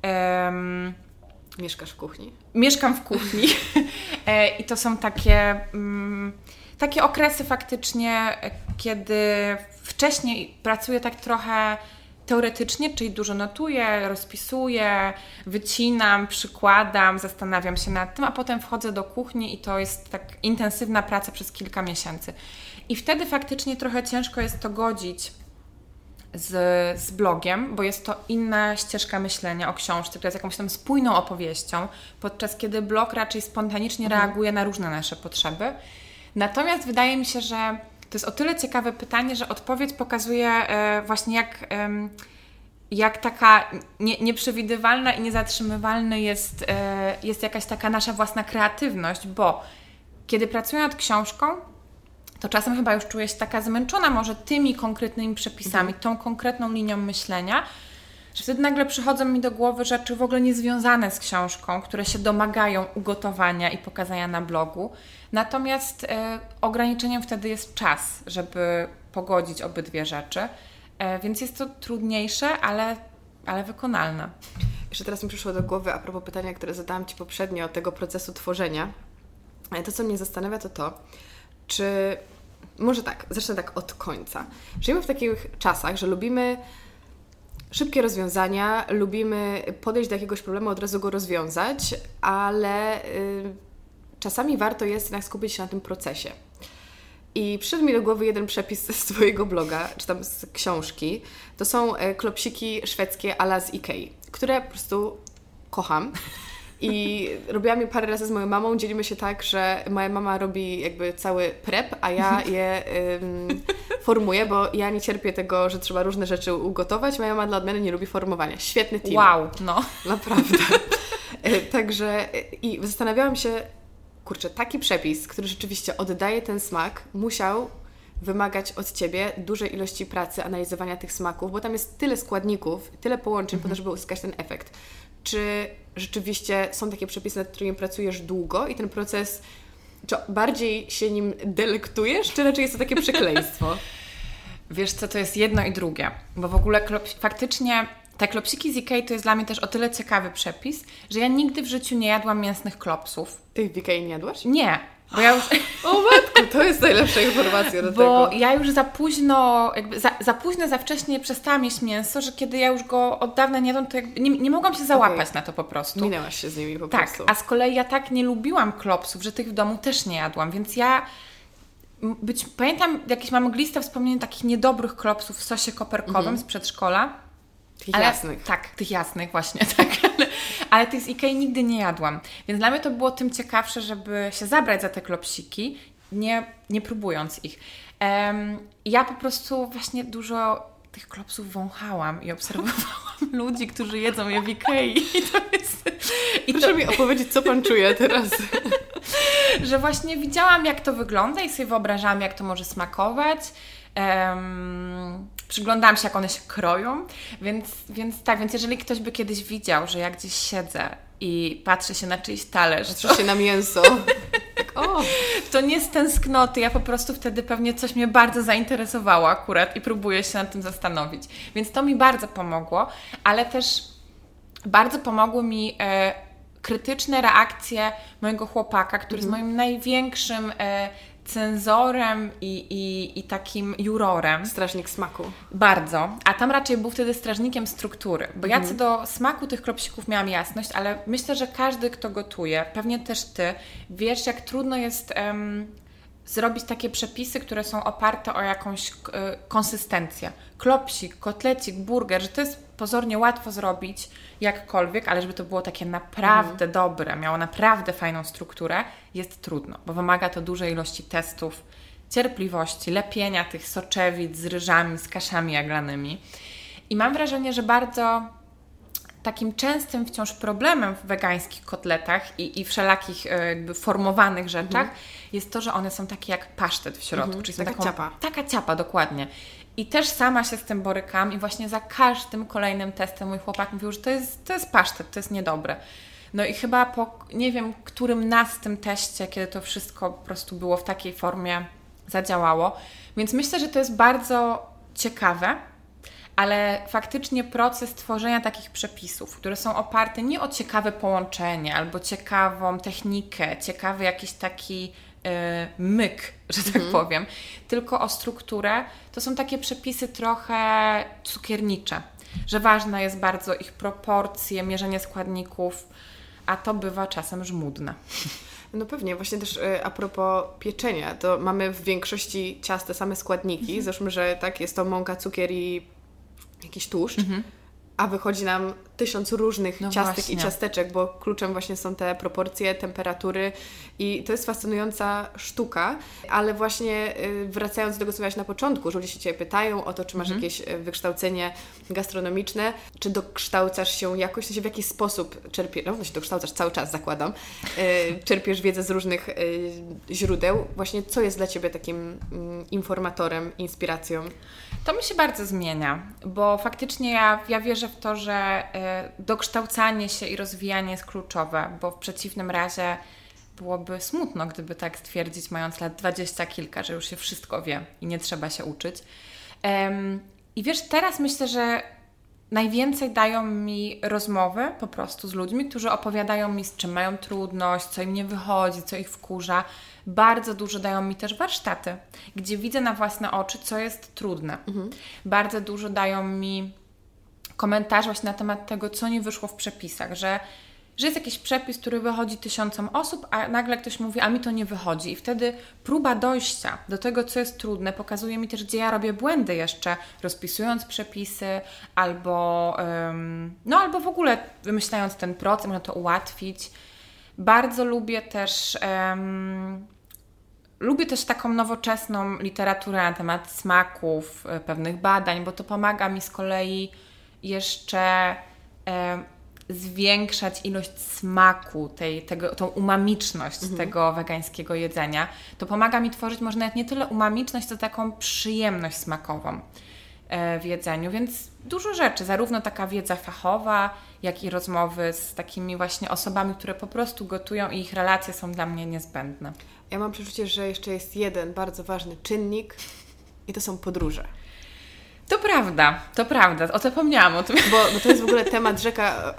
Um, Mieszkasz w kuchni? Mieszkam w kuchni (laughs) e, i to są takie, um, takie okresy faktycznie, kiedy wcześniej pracuję tak trochę teoretycznie, czyli dużo notuję, rozpisuję, wycinam, przykładam, zastanawiam się nad tym, a potem wchodzę do kuchni i to jest tak intensywna praca przez kilka miesięcy. I wtedy faktycznie trochę ciężko jest to godzić z, z blogiem, bo jest to inna ścieżka myślenia o książce, która jest jakąś tam spójną opowieścią, podczas kiedy blog raczej spontanicznie mhm. reaguje na różne nasze potrzeby. Natomiast wydaje mi się, że to jest o tyle ciekawe pytanie, że odpowiedź pokazuje e, właśnie jak. jak taka nie, nieprzewidywalna i niezatrzymywalna jest, e, jest jakaś taka nasza własna kreatywność, bo kiedy pracuję nad książką, to czasem chyba już czuję się taka zmęczona może tymi konkretnymi przepisami, mhm. tą konkretną linią myślenia, że wtedy nagle przychodzą mi do głowy rzeczy w ogóle niezwiązane z książką, które się domagają ugotowania i pokazania na blogu. Natomiast e, ograniczeniem wtedy jest czas, żeby pogodzić obydwie rzeczy. E, więc jest to trudniejsze, ale, ale wykonalne. Jeszcze teraz mi przyszło do głowy a propos pytania, które zadałam Ci poprzednio, tego procesu tworzenia. E, to, co mnie zastanawia, to to, czy może tak, zacznę tak od końca. Żyjemy w takich czasach, że lubimy szybkie rozwiązania, lubimy podejść do jakiegoś problemu, od razu go rozwiązać, ale y, czasami warto jest jednak skupić się na tym procesie. I przyszedł mi do głowy jeden przepis (laughs) z Twojego bloga, czy tam z książki. To są e, klopsiki szwedzkie ala z Ikei, które po prostu kocham. (laughs) I robiłam je parę razy z moją mamą. Dzielimy się tak, że moja mama robi jakby cały prep, a ja je um, formuję, bo ja nie cierpię tego, że trzeba różne rzeczy ugotować. Moja mama dla odmiany nie lubi formowania. Świetny team. Wow, no. Naprawdę. E, także e, i zastanawiałam się, kurczę, taki przepis, który rzeczywiście oddaje ten smak, musiał wymagać od Ciebie dużej ilości pracy, analizowania tych smaków, bo tam jest tyle składników, tyle połączeń po to, mhm. żeby uzyskać ten efekt. Czy rzeczywiście są takie przepisy, nad którymi pracujesz długo i ten proces, czy bardziej się nim delektujesz, czy raczej jest to takie (laughs) przekleństwo? Wiesz co, to jest jedno i drugie, bo w ogóle faktycznie te klopsiki z Ikei to jest dla mnie też o tyle ciekawy przepis, że ja nigdy w życiu nie jadłam mięsnych klopsów. Ty w Ikei nie jadłaś? Nie, bo ja już... O matku, to jest najlepsza informacja do bo tego. Bo ja już za późno, jakby za, za późno, za wcześnie przestałam jeść mięso, że kiedy ja już go od dawna nie jadłam, to nie, nie mogłam się załapać okay. na to po prostu. Minęłaś się z nimi po tak, prostu. Tak, a z kolei ja tak nie lubiłam klopsów, że tych w domu też nie jadłam, więc ja... Być, pamiętam jakieś mam mgliste wspomnienie takich niedobrych klopsów w sosie koperkowym mhm. z przedszkola tych ale, jasnych. Tak, tych jasnych właśnie, (laughs) tak. Ale, ale tych z Ikei nigdy nie jadłam. Więc dla mnie to było tym ciekawsze, żeby się zabrać za te klopsiki, nie, nie próbując ich. Um, ja po prostu właśnie dużo tych klopsów wąchałam i obserwowałam (laughs) ludzi, którzy jedzą je w Ikei. (laughs) I to jest... I Proszę to... mi opowiedzieć, co Pan czuje teraz. (laughs) że właśnie widziałam, jak to wygląda i sobie wyobrażałam, jak to może smakować. Um, przyglądałam się, jak one się kroją, więc, więc tak, więc jeżeli ktoś by kiedyś widział, że ja gdzieś siedzę i patrzę się na czyjś talerz, patrzę to... się na mięso. tak, o. (laughs) To nie z tęsknoty, ja po prostu wtedy pewnie coś mnie bardzo zainteresowało akurat i próbuję się nad tym zastanowić. Więc to mi bardzo pomogło, ale też bardzo pomogły mi e, krytyczne reakcje mojego chłopaka, który jest mhm. moim największym e, cenzorem i, i, i takim jurorem. Strażnik smaku. Bardzo. A tam raczej był wtedy strażnikiem struktury. Bo mhm. ja co do smaku tych klopsików miałam jasność, ale myślę, że każdy, kto gotuje, pewnie też Ty, wiesz, jak trudno jest um, zrobić takie przepisy, które są oparte o jakąś y, konsystencję. Klopsik, kotlecik, burger, że to jest pozornie łatwo zrobić jakkolwiek, ale żeby to było takie naprawdę mhm. dobre, miało naprawdę fajną strukturę, jest trudno, bo wymaga to dużej ilości testów, cierpliwości, lepienia tych soczewic z ryżami, z kaszami jaglanymi. I mam wrażenie, że bardzo takim częstym wciąż problemem w wegańskich kotletach i, i wszelakich e, jakby formowanych rzeczach mhm. jest to, że one są takie jak pasztet w środku, mhm. czyli taka taką, ciapa. Taka ciapa, dokładnie. I też sama się z tym borykam i właśnie za każdym kolejnym testem mój chłopak mówił, że to jest, to jest pasztet, to jest niedobre. No i chyba po nie wiem, którym nastym teście, kiedy to wszystko po prostu było w takiej formie, zadziałało. Więc myślę, że to jest bardzo ciekawe, ale faktycznie proces tworzenia takich przepisów, które są oparte nie o ciekawe połączenie albo ciekawą technikę, ciekawy jakiś taki myk, że tak mhm. powiem, tylko o strukturę, to są takie przepisy trochę cukiernicze, że ważne jest bardzo ich proporcje, mierzenie składników, a to bywa czasem żmudne. No pewnie, właśnie też y, a propos pieczenia, to mamy w większości ciast te same składniki. Mhm. Zresztą, że tak, jest to mąka, cukier i jakiś tłuszcz. Mhm a wychodzi nam tysiąc różnych no ciastek właśnie. i ciasteczek, bo kluczem właśnie są te proporcje, temperatury i to jest fascynująca sztuka, ale właśnie y, wracając do tego, co na początku, że ludzie się Ciebie pytają o to, czy masz mhm. jakieś y, wykształcenie gastronomiczne, czy dokształcasz się jakoś, w sensie w jaki sposób czerpiesz, no się dokształcasz cały czas, zakładam, y, (laughs) czerpiesz wiedzę z różnych źródeł, właśnie co jest dla Ciebie takim mm, informatorem, inspiracją? To mi się bardzo zmienia, bo faktycznie ja, ja wierzę w to, że y, dokształcanie się i rozwijanie jest kluczowe, bo w przeciwnym razie byłoby smutno, gdyby tak stwierdzić, mając lat dwadzieścia kilka, że już się wszystko wie i nie trzeba się uczyć. Um, I wiesz, teraz myślę, że najwięcej dają mi rozmowy po prostu z ludźmi, którzy opowiadają mi, z czym mają trudność, co im nie wychodzi, co ich wkurza. Bardzo dużo dają mi też warsztaty, gdzie widzę na własne oczy, co jest trudne. Mhm. Bardzo dużo dają mi komentarze właśnie na temat tego, co nie wyszło w przepisach, że że jest jakiś przepis, który wychodzi tysiącom osób, a nagle ktoś mówi, a mi to nie wychodzi. I wtedy próba dojścia do tego, co jest trudne, pokazuje mi też, gdzie ja robię błędy jeszcze, rozpisując przepisy, albo, um, no, albo w ogóle wymyślając ten proces, można to ułatwić. Bardzo lubię też. Lubię też taką nowoczesną literaturę na temat smaków, e, pewnych badań, bo to pomaga mi z kolei jeszcze zwiększać ilość smaku, tej, tego, tą umamiczność mhm. tego wegańskiego jedzenia, to pomaga mi tworzyć może nawet nie tyle umamiczność, co taką przyjemność smakową e, w jedzeniu, więc dużo rzeczy, zarówno taka wiedza fachowa, jak i rozmowy z takimi właśnie osobami, które po prostu gotują i ich relacje są dla mnie niezbędne. Ja mam przeczucie, że jeszcze jest jeden bardzo ważny czynnik i to są podróże. To prawda, to prawda, o zapomniałam o tym. (laughs) Bo, bo to jest w ogóle temat rzeka,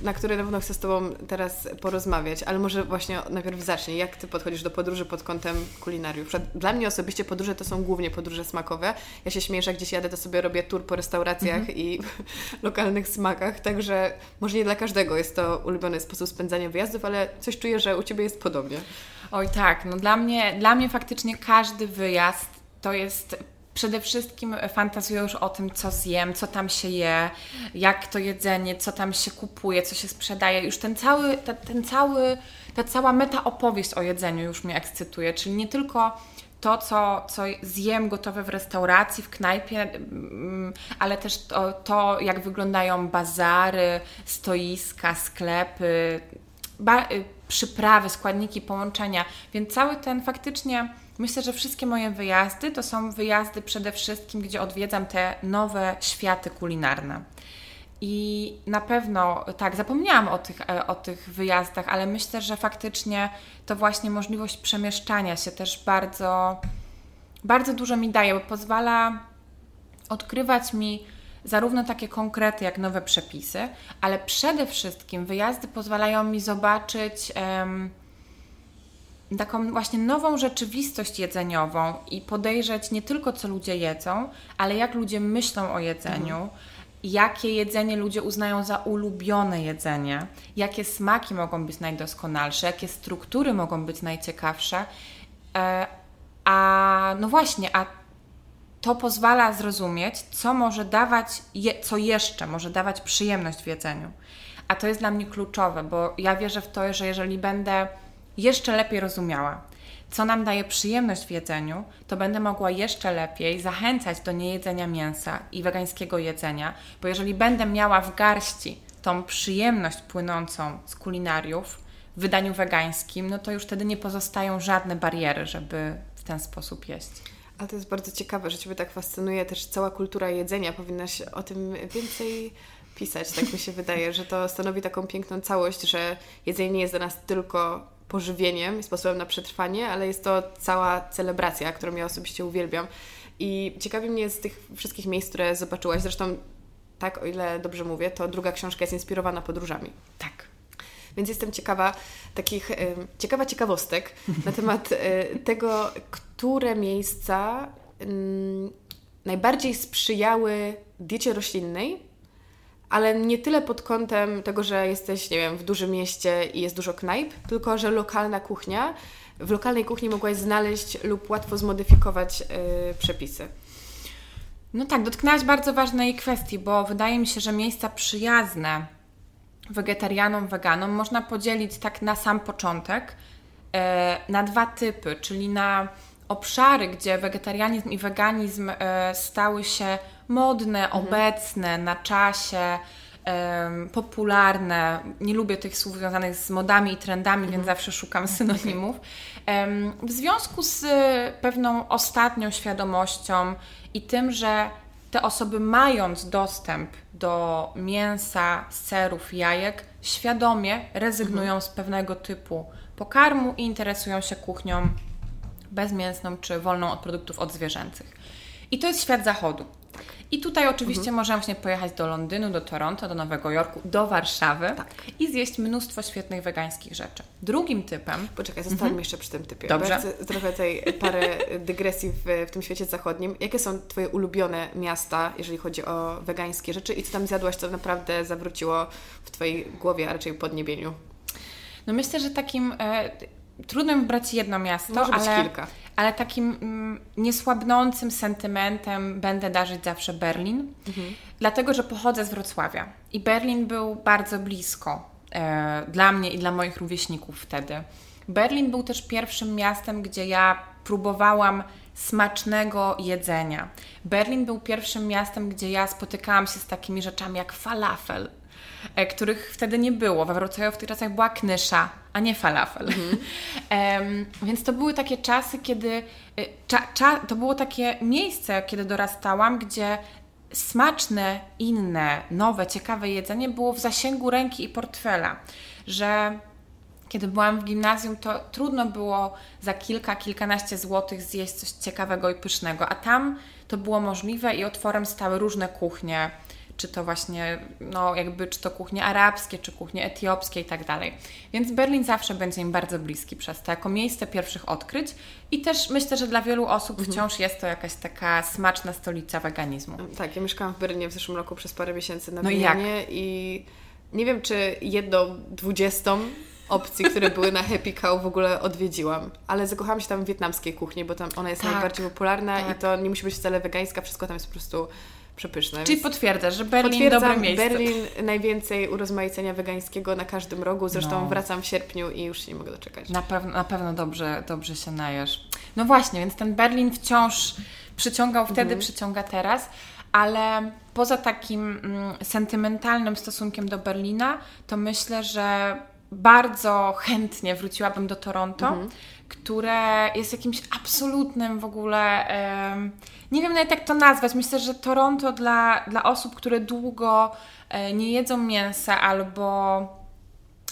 y, na który na pewno chcę z Tobą teraz porozmawiać, ale może właśnie najpierw zacznij. Jak Ty podchodzisz do podróży pod kątem kulinariów? Dla mnie osobiście podróże to są głównie podróże smakowe. Ja się śmieję, że gdzieś jadę, to sobie robię tour po restauracjach mhm. i (laughs) lokalnych smakach, także może nie dla każdego jest to ulubiony sposób spędzania wyjazdów, ale coś czuję, że u Ciebie jest podobnie. Oj tak, no dla mnie, dla mnie faktycznie każdy wyjazd to jest przede wszystkim fantazuję już o tym, co zjem, co tam się je, jak to jedzenie, co tam się kupuje, co się sprzedaje. Już ten cały, ta, ten cały, ta cała meta opowieść o jedzeniu już mnie ekscytuje, czyli nie tylko to, co, co zjem gotowe w restauracji, w knajpie, mm, ale też to, to jak wyglądają bazary, stoiska, sklepy, przyprawy, składniki, połączenia. Więc cały ten faktycznie Myślę, że wszystkie moje wyjazdy to są wyjazdy przede wszystkim, gdzie odwiedzam te nowe światy kulinarne. I na pewno, tak, zapomniałam o tych, e, o tych wyjazdach, ale myślę, że faktycznie to właśnie możliwość przemieszczania się też bardzo, bardzo dużo mi daje, bo pozwala odkrywać mi zarówno takie konkrety, jak nowe przepisy, ale przede wszystkim wyjazdy pozwalają mi zobaczyć. Um, taką właśnie nową rzeczywistość jedzeniową i podejrzeć nie tylko, co ludzie jedzą, ale jak ludzie myślą o jedzeniu, mhm. jakie jedzenie ludzie uznają za ulubione jedzenie, jakie smaki mogą być najdoskonalsze, jakie struktury mogą być najciekawsze. E, a no właśnie, a to pozwala zrozumieć, co może dawać, je, co jeszcze może dawać przyjemność w jedzeniu. A to jest dla mnie kluczowe, bo ja wierzę w to, że jeżeli będę jeszcze lepiej rozumiała, co nam daje przyjemność w jedzeniu, to będę mogła jeszcze lepiej zachęcać do niejedzenia mięsa i wegańskiego jedzenia, bo jeżeli będę miała w garści tą przyjemność płynącą z kulinariów w wydaniu wegańskim, no to już wtedy nie pozostają żadne bariery, żeby w ten sposób jeść. A to jest bardzo ciekawe, że Ciebie tak fascynuje też cała kultura jedzenia. Powinnaś o tym więcej pisać, tak mi się wydaje, że to stanowi taką piękną całość, że jedzenie nie jest dla nas tylko pożywieniem, sposobem na przetrwanie, ale jest to cała celebracja, którą ja osobiście uwielbiam. I ciekawi mnie z tych wszystkich miejsc, które zobaczyłaś, zresztą tak, o ile dobrze mówię, to druga książka jest inspirowana podróżami. Tak. Więc jestem ciekawa takich, ciekawa ciekawostek (laughs) na temat e, tego, które miejsca najbardziej sprzyjały diecie roślinnej ale nie tyle pod kątem tego, że jesteś, nie wiem, w dużym mieście i jest dużo knajp, tylko że lokalna kuchnia, w lokalnej kuchni mogłaś znaleźć lub łatwo zmodyfikować yy, przepisy. No tak, dotknęłaś bardzo ważnej kwestii, bo wydaje mi się, że miejsca przyjazne wegetarianom, weganom można podzielić tak na sam początek yy, na dwa typy, czyli na obszary, gdzie wegetarianizm i weganizm yy, stały się modne, mhm. obecne, na czasie, um, popularne. Nie lubię tych słów związanych z modami i trendami, mhm. więc zawsze szukam synonimów. Um, w związku z pewną ostatnią świadomością i tym, że te osoby mając dostęp do mięsa, serów, jajek, świadomie rezygnują mhm. z pewnego typu pokarmu i interesują się kuchnią bezmięsną czy wolną od produktów odzwierzęcych. I to jest świat zachodu. I tutaj oczywiście mhm. możemy właśnie pojechać do Londynu, do Toronto, do Nowego Jorku, do Warszawy tak. i zjeść mnóstwo świetnych wegańskich rzeczy. Drugim typem... Poczekaj, zostańmy mhm. jeszcze przy tym typie. Dobrze. Ja chcę trochę tej parę dygresji w, w tym świecie zachodnim. Jakie są Twoje ulubione miasta, jeżeli chodzi o wegańskie rzeczy i co tam zjadłaś, co naprawdę zawróciło w Twojej głowie, a raczej podniebieniu? No myślę, że takim... Trudno mi wybrać jedno miasto, Może być ale, kilka. ale takim mm, niesłabnącym sentymentem będę darzyć zawsze Berlin, mhm. dlatego że pochodzę z Wrocławia i Berlin był bardzo blisko e, dla mnie i dla moich rówieśników wtedy. Berlin był też pierwszym miastem, gdzie ja próbowałam smacznego jedzenia. Berlin był pierwszym miastem, gdzie ja spotykałam się z takimi rzeczami jak falafel, których wtedy nie było. We Wrocławiu w tych czasach była knysza, a nie falafel. (laughs) um, więc to były takie czasy, kiedy e, cza, cza, to było takie miejsce, kiedy dorastałam, gdzie smaczne, inne, nowe, ciekawe jedzenie było w zasięgu ręki i portfela, że kiedy byłam w gimnazjum, to trudno było za kilka, kilkanaście złotych zjeść coś ciekawego i pysznego, a tam to było możliwe i otworem stały różne kuchnie czy to właśnie, no jakby, czy to kuchnie arabskie, czy kuchnie etiopskie i tak dalej. Więc Berlin zawsze będzie im bardzo bliski przez to, jako miejsce pierwszych odkryć i też myślę, że dla wielu osób mhm. wciąż jest to jakaś taka smaczna stolica weganizmu. Tak, ja mieszkałam w Berlinie w zeszłym roku przez parę miesięcy na no i, i nie wiem, czy jedną dwudziestą opcji, które były na Happy Cow w ogóle odwiedziłam. Ale zakochałam się tam w wietnamskiej kuchni, bo tam ona jest tak, najbardziej popularna tak. i to nie musi być wcale wegańska, wszystko tam jest po prostu przepyszne. Czyli potwierdzasz, że Berlin dobre miejsce. Berlin najwięcej urozmaicenia wegańskiego na każdym rogu. Zresztą no. wracam w sierpniu i już nie mogę doczekać. Na, pew na pewno dobrze, dobrze się najesz. No właśnie, więc ten Berlin wciąż przyciągał wtedy, mhm. przyciąga teraz. Ale poza takim mm, sentymentalnym stosunkiem do Berlina, to myślę, że bardzo chętnie wróciłabym do Toronto, mhm. Które jest jakimś absolutnym w ogóle. nie wiem nawet jak to nazwać. Myślę, że Toronto dla, dla osób, które długo e, nie jedzą mięsa albo.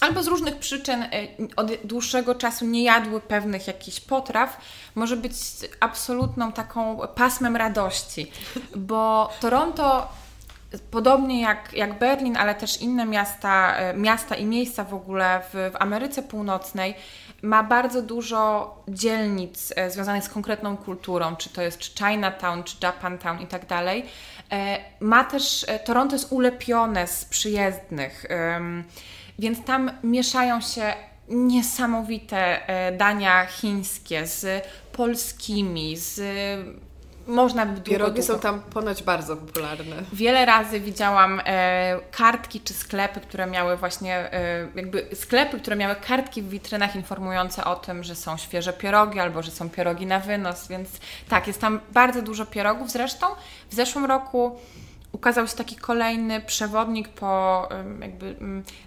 Albo z różnych przyczyn e, od dłuższego czasu nie jadły pewnych jakichś potraw, może być absolutną taką pasmem radości, bo Toronto Podobnie jak, jak Berlin, ale też inne miasta, e, miasta i miejsca w ogóle w, w Ameryce Północnej, ma bardzo dużo dzielnic e, związanych z konkretną kulturą, czy to jest czy Chinatown, czy Japantown i tak dalej. E, ma też, Toronto jest ulepione z przyjezdnych, więc tam mieszają się niesamowite dania chińskie z polskimi, z można by długo, Pierogi długo. są tam ponoć bardzo popularne. Wiele razy widziałam e, kartki czy sklepy, które miały właśnie, e, jakby sklepy, które miały kartki w witrynach informujące o tym, że są świeże pierogi albo że są pierogi na wynos, więc tak, jest tam bardzo dużo pierogów. Zresztą w zeszłym roku ukazał się taki kolejny przewodnik po jakby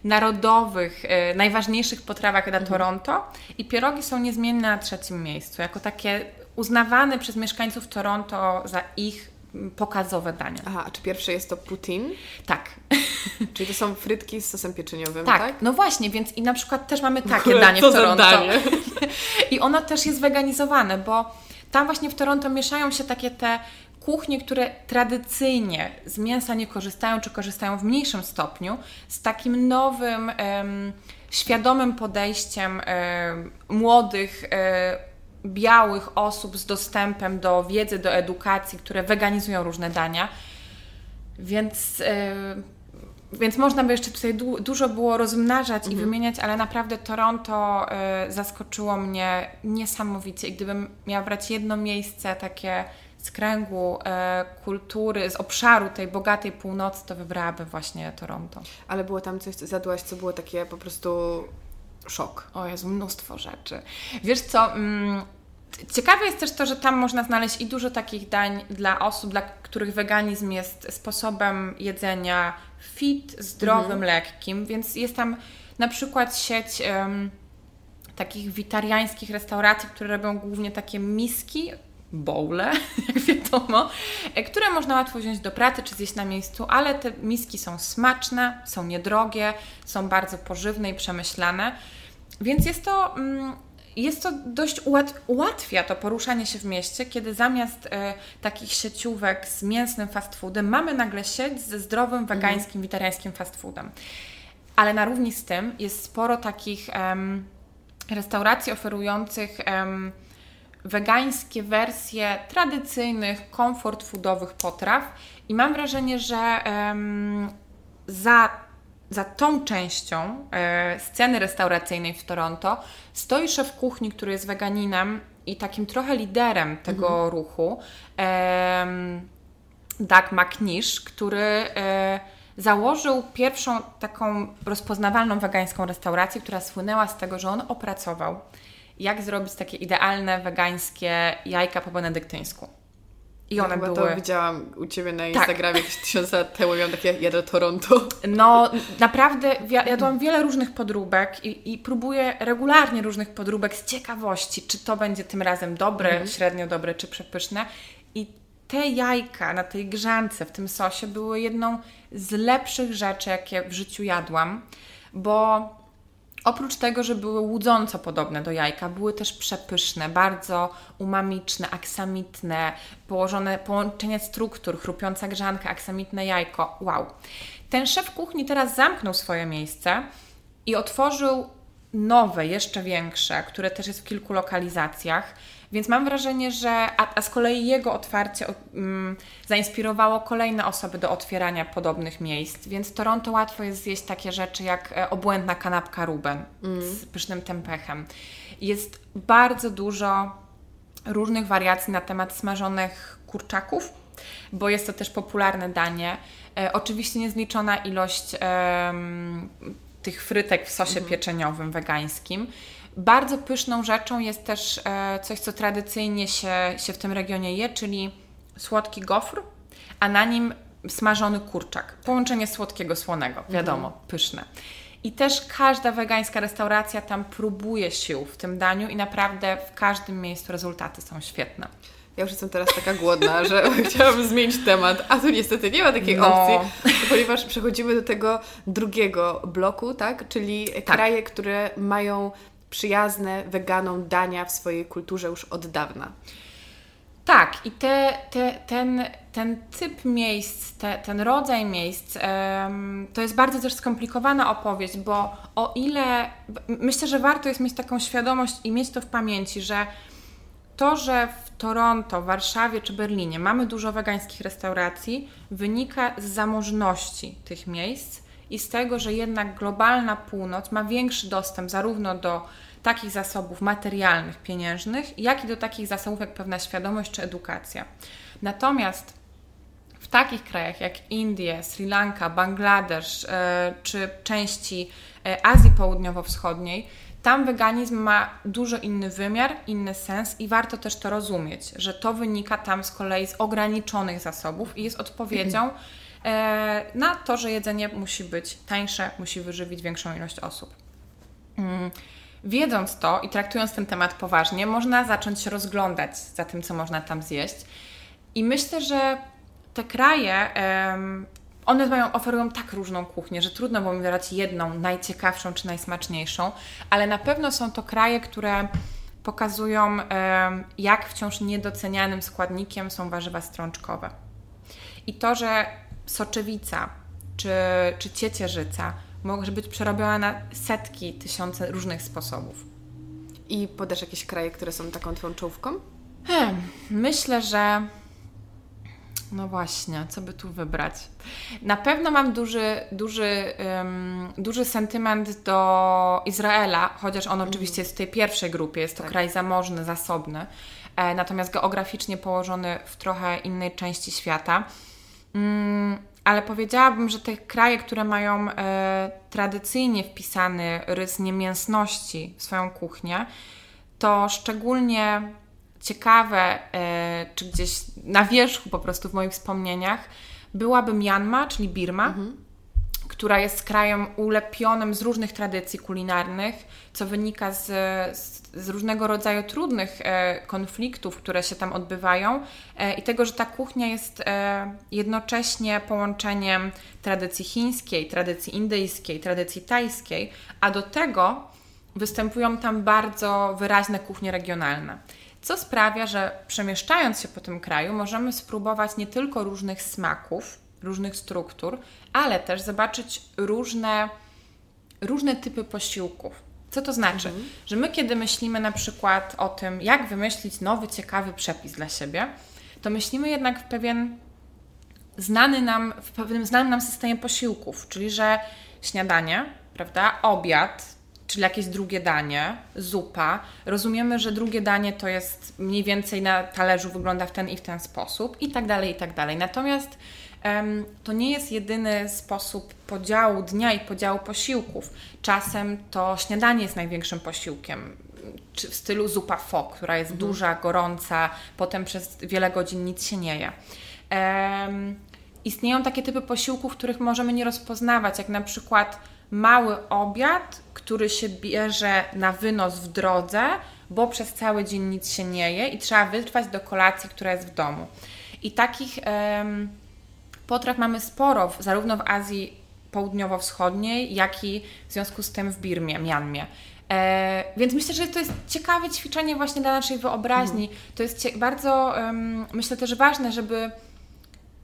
narodowych, e, najważniejszych potrawach dla mhm. Toronto i pierogi są niezmienne na trzecim miejscu, jako takie uznawane przez mieszkańców Toronto za ich pokazowe dania. Aha, a czy pierwsze jest to poutine? Tak. (laughs) Czyli to są frytki z sosem pieczeniowym, tak? Tak, no właśnie, więc i na przykład też mamy takie danie w Toronto. Danie? (laughs) I ono też jest weganizowane, bo tam właśnie w Toronto mieszają się takie te kuchnie, które tradycyjnie z mięsa nie korzystają, czy korzystają w mniejszym stopniu, z takim nowym, um, świadomym podejściem um, młodych um, białych osób z dostępem do wiedzy, do edukacji, które weganizują różne dania. Więc, yy, więc można by jeszcze tutaj du dużo było rozmnażać mhm. i wymieniać, ale naprawdę Toronto yy, zaskoczyło mnie niesamowicie. I gdybym miała brać jedno miejsce takie z kręgu e, kultury, z obszaru tej bogatej północy, to wybrałabym właśnie Toronto. Ale było tam coś, co zadłaś, co było takie po prostu szok. O Jezu, mnóstwo rzeczy. Wiesz co, mm, ciekawe jest też to, że tam można znaleźć i dużo takich dań dla osób, dla których weganizm jest sposobem jedzenia fit, zdrowym, mhm. lekkim, więc jest tam na przykład sieć um, takich witariańskich restauracji, które robią głównie takie miski bowle, (laughs) jak wiadomo, e, które można łatwo wziąć do pracy czy zjeść na miejscu, ale te miski są smaczne, są niedrogie, są bardzo pożywne i przemyślane, więc jest to... Mm, jest to dość ułat ułatwia to poruszanie się w mieście, kiedy zamiast e, takich sieciówek z mięsnym fast foodem mamy nagle sieć ze zdrowym, mhm. wegańskim, mhm. wegetariańskim fast foodem. Ale na równi z tym jest sporo takich restauracji oferujących wegańskie wersje tradycyjnych, komfort foodowych potraw i mam wrażenie, że za za tą częścią e, sceny restauracyjnej w Toronto stoi szef kuchni, który jest weganinem i takim trochę liderem tego mhm. ruchu, Doug McNish, który e, założył pierwszą taką rozpoznawalną wegańską restaurację, która słynęła z tego, że on opracował, jak zrobić takie idealne wegańskie jajka po benedyktyńsku. I one Chyba były... to widziałam u Ciebie na tak. Instagramie tak. jakieś tysiące lat temu, miałam takie, jadę Toronto. No, naprawdę jadłam wiele różnych podróbek i, i próbuję regularnie różnych podróbek z ciekawości, czy to będzie tym razem dobre, mm. średnio dobre, czy przepyszne. I te jajka na tej grzance, w tym sosie były jedną z lepszych rzeczy, jakie w życiu jadłam, bo Oprócz tego, że były łudząco podobne do jajka, były też przepyszne, bardzo umamiczne, aksamitne, położone połączenie struktur, chrupiąca grzanka, aksamitne jajko. Wow. Ten szef kuchni teraz zamknął swoje miejsce i otworzył nowe, jeszcze większe, które też jest w kilku lokalizacjach. Więc mam wrażenie, że a, a z kolei jego otwarcie um, zainspirowało kolejne osoby do otwierania podobnych miejsc. Więc Toronto łatwo jest zjeść takie rzeczy jak e, obłędna kanapka Ruben mm. z pysznym tempechem. Jest bardzo dużo różnych wariacji na temat smażonych kurczaków, bo jest to też popularne danie. E, oczywiście niezliczona ilość e, tych frytek w sosie mhm. pieczeniowym wegańskim. Bardzo pyszną rzeczą jest też e, coś, co tradycyjnie się, się w tym regionie je, czyli słodki gofr, a na nim smażony kurczak. Połączenie słodkiego, słonego, wiadomo, mhm. pyszne. I też każda wegańska restauracja tam próbuje sił w tym daniu i naprawdę w każdym miejscu rezultaty są świetne. Ja już jestem teraz taka głodna, że (laughs) chciałabym zmienić temat, a tu niestety nie ma takiej no. opcji, ponieważ przechodzimy do tego drugiego bloku, tak? Czyli tak. kraje, które mają przyjazne weganom dania w swojej kulturze już od dawna. Tak, i te, te, ten, ten typ miejsc, te, ten rodzaj miejsc, um, to jest bardzo też skomplikowana opowieść, bo o ile myślę, że warto jest mieć taką świadomość i mieć to w pamięci, że to, że w Toronto, Warszawie czy Berlinie mamy dużo wegańskich restauracji, wynika z zamożności tych miejsc i z tego, że jednak globalna północ ma większy dostęp zarówno do takich zasobów materialnych, pieniężnych, jak i do takich zasobów jak pewna świadomość czy edukacja. Natomiast w takich krajach jak Indie, Sri Lanka, Bangladesz yy, czy części yy, Azji Południowo-Wschodniej, tam weganizm ma dużo inny wymiar, inny sens i warto też to rozumieć, że to wynika tam z kolei z ograniczonych zasobów i jest odpowiedzią e, na to, że jedzenie musi być tańsze, musi wyżywić większą ilość osób. Mm. Wiedząc to i traktując ten temat poważnie, można zacząć się rozglądać za tym, co można tam zjeść. I myślę, że te kraje, one mają, oferują tak różną kuchnię, że trudno było mi wybrać jedną, najciekawszą czy najsmaczniejszą, ale na pewno są to kraje, które pokazują, jak wciąż niedocenianym składnikiem są warzywa strączkowe. I to, że soczewica czy, czy ciecierzyca może być przerobiona na setki, tysiące różnych sposobów. I podasz jakieś kraje, które są taką twoją czołówką? Hmm, myślę, że no właśnie, co by tu wybrać? Na pewno mam duży, duży, um, duży sentyment do Izraela, chociaż on mm. oczywiście jest w tej pierwszej grupie, jest to tak. kraj zamożny, zasobny, e, natomiast geograficznie położony w trochę innej części świata. Mm, ale powiedziałabym, że te kraje, które mają e, tradycyjnie wpisany rys niemięsności w swoją kuchnię, to szczególnie ciekawe, e, czy gdzieś na wierzchu po prostu w moich wspomnieniach, byłaby Myanmar, czyli Birma, mhm. Która jest krajem ulepionym z różnych tradycji kulinarnych, co wynika z, z, z różnego rodzaju trudnych e, konfliktów, które się tam odbywają e, i tego, że ta kuchnia jest e, jednocześnie połączeniem tradycji chińskiej, tradycji indyjskiej, tradycji tajskiej, a do tego występują tam bardzo wyraźne kuchnie regionalne. Co sprawia, że przemieszczając się po tym kraju, możemy spróbować nie tylko różnych smaków, różnych struktur, ale też zobaczyć różne, różne typy posiłków. Co to znaczy? Mhm. Że my, kiedy myślimy na przykład o tym, jak wymyślić nowy, ciekawy przepis dla siebie, to myślimy jednak w pewien znany nam, w pewnym znanym nam systemie posiłków, czyli że śniadanie, prawda, obiad, czyli jakieś drugie danie, zupa. Rozumiemy, że drugie danie to jest mniej więcej na talerzu wygląda w ten i w ten sposób i tak dalej, i tak dalej. Natomiast um, to nie jest jedyny sposób podziału dnia i podziału posiłków. Czasem to śniadanie jest największym posiłkiem czy w stylu zupa fok, która jest mhm. duża, gorąca, potem przez wiele godzin nic się nie je. Um, istnieją takie typy posiłków, których możemy nie rozpoznawać, jak na przykład mały obiad, który się bierze na wynos w drodze, bo przez cały dzień nic się nie je i trzeba wytrwać do kolacji, która jest w domu. I takich um, potraw mamy sporo, zarówno w Azji Południowo-Wschodniej, jak i w związku z tym w Birmie, Mianmie. E, więc myślę, że to jest ciekawe ćwiczenie właśnie dla naszej wyobraźni. Mhm. To jest bardzo, um, myślę też ważne, żeby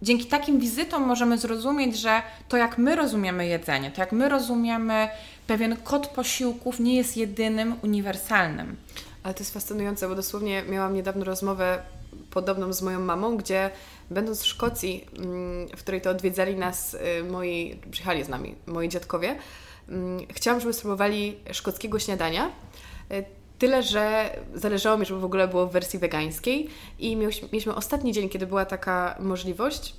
dzięki takim wizytom możemy zrozumieć, że to jak my rozumiemy jedzenie, to jak my rozumiemy pewien kod posiłków nie jest jedynym uniwersalnym. Ale to jest fascynujące, bo dosłownie miałam niedawno rozmowę podobną z moją mamą, gdzie będąc w Szkocji, mm, w której to odwiedzali nas y, moi, przyjechali z nami moi dziadkowie, mm, chciałam, żeby spróbowali szkockiego śniadania. Tyle, że zależało mi, żeby w ogóle było w wersji wegańskiej i mieliśmy ostatni dzień, kiedy była taka możliwość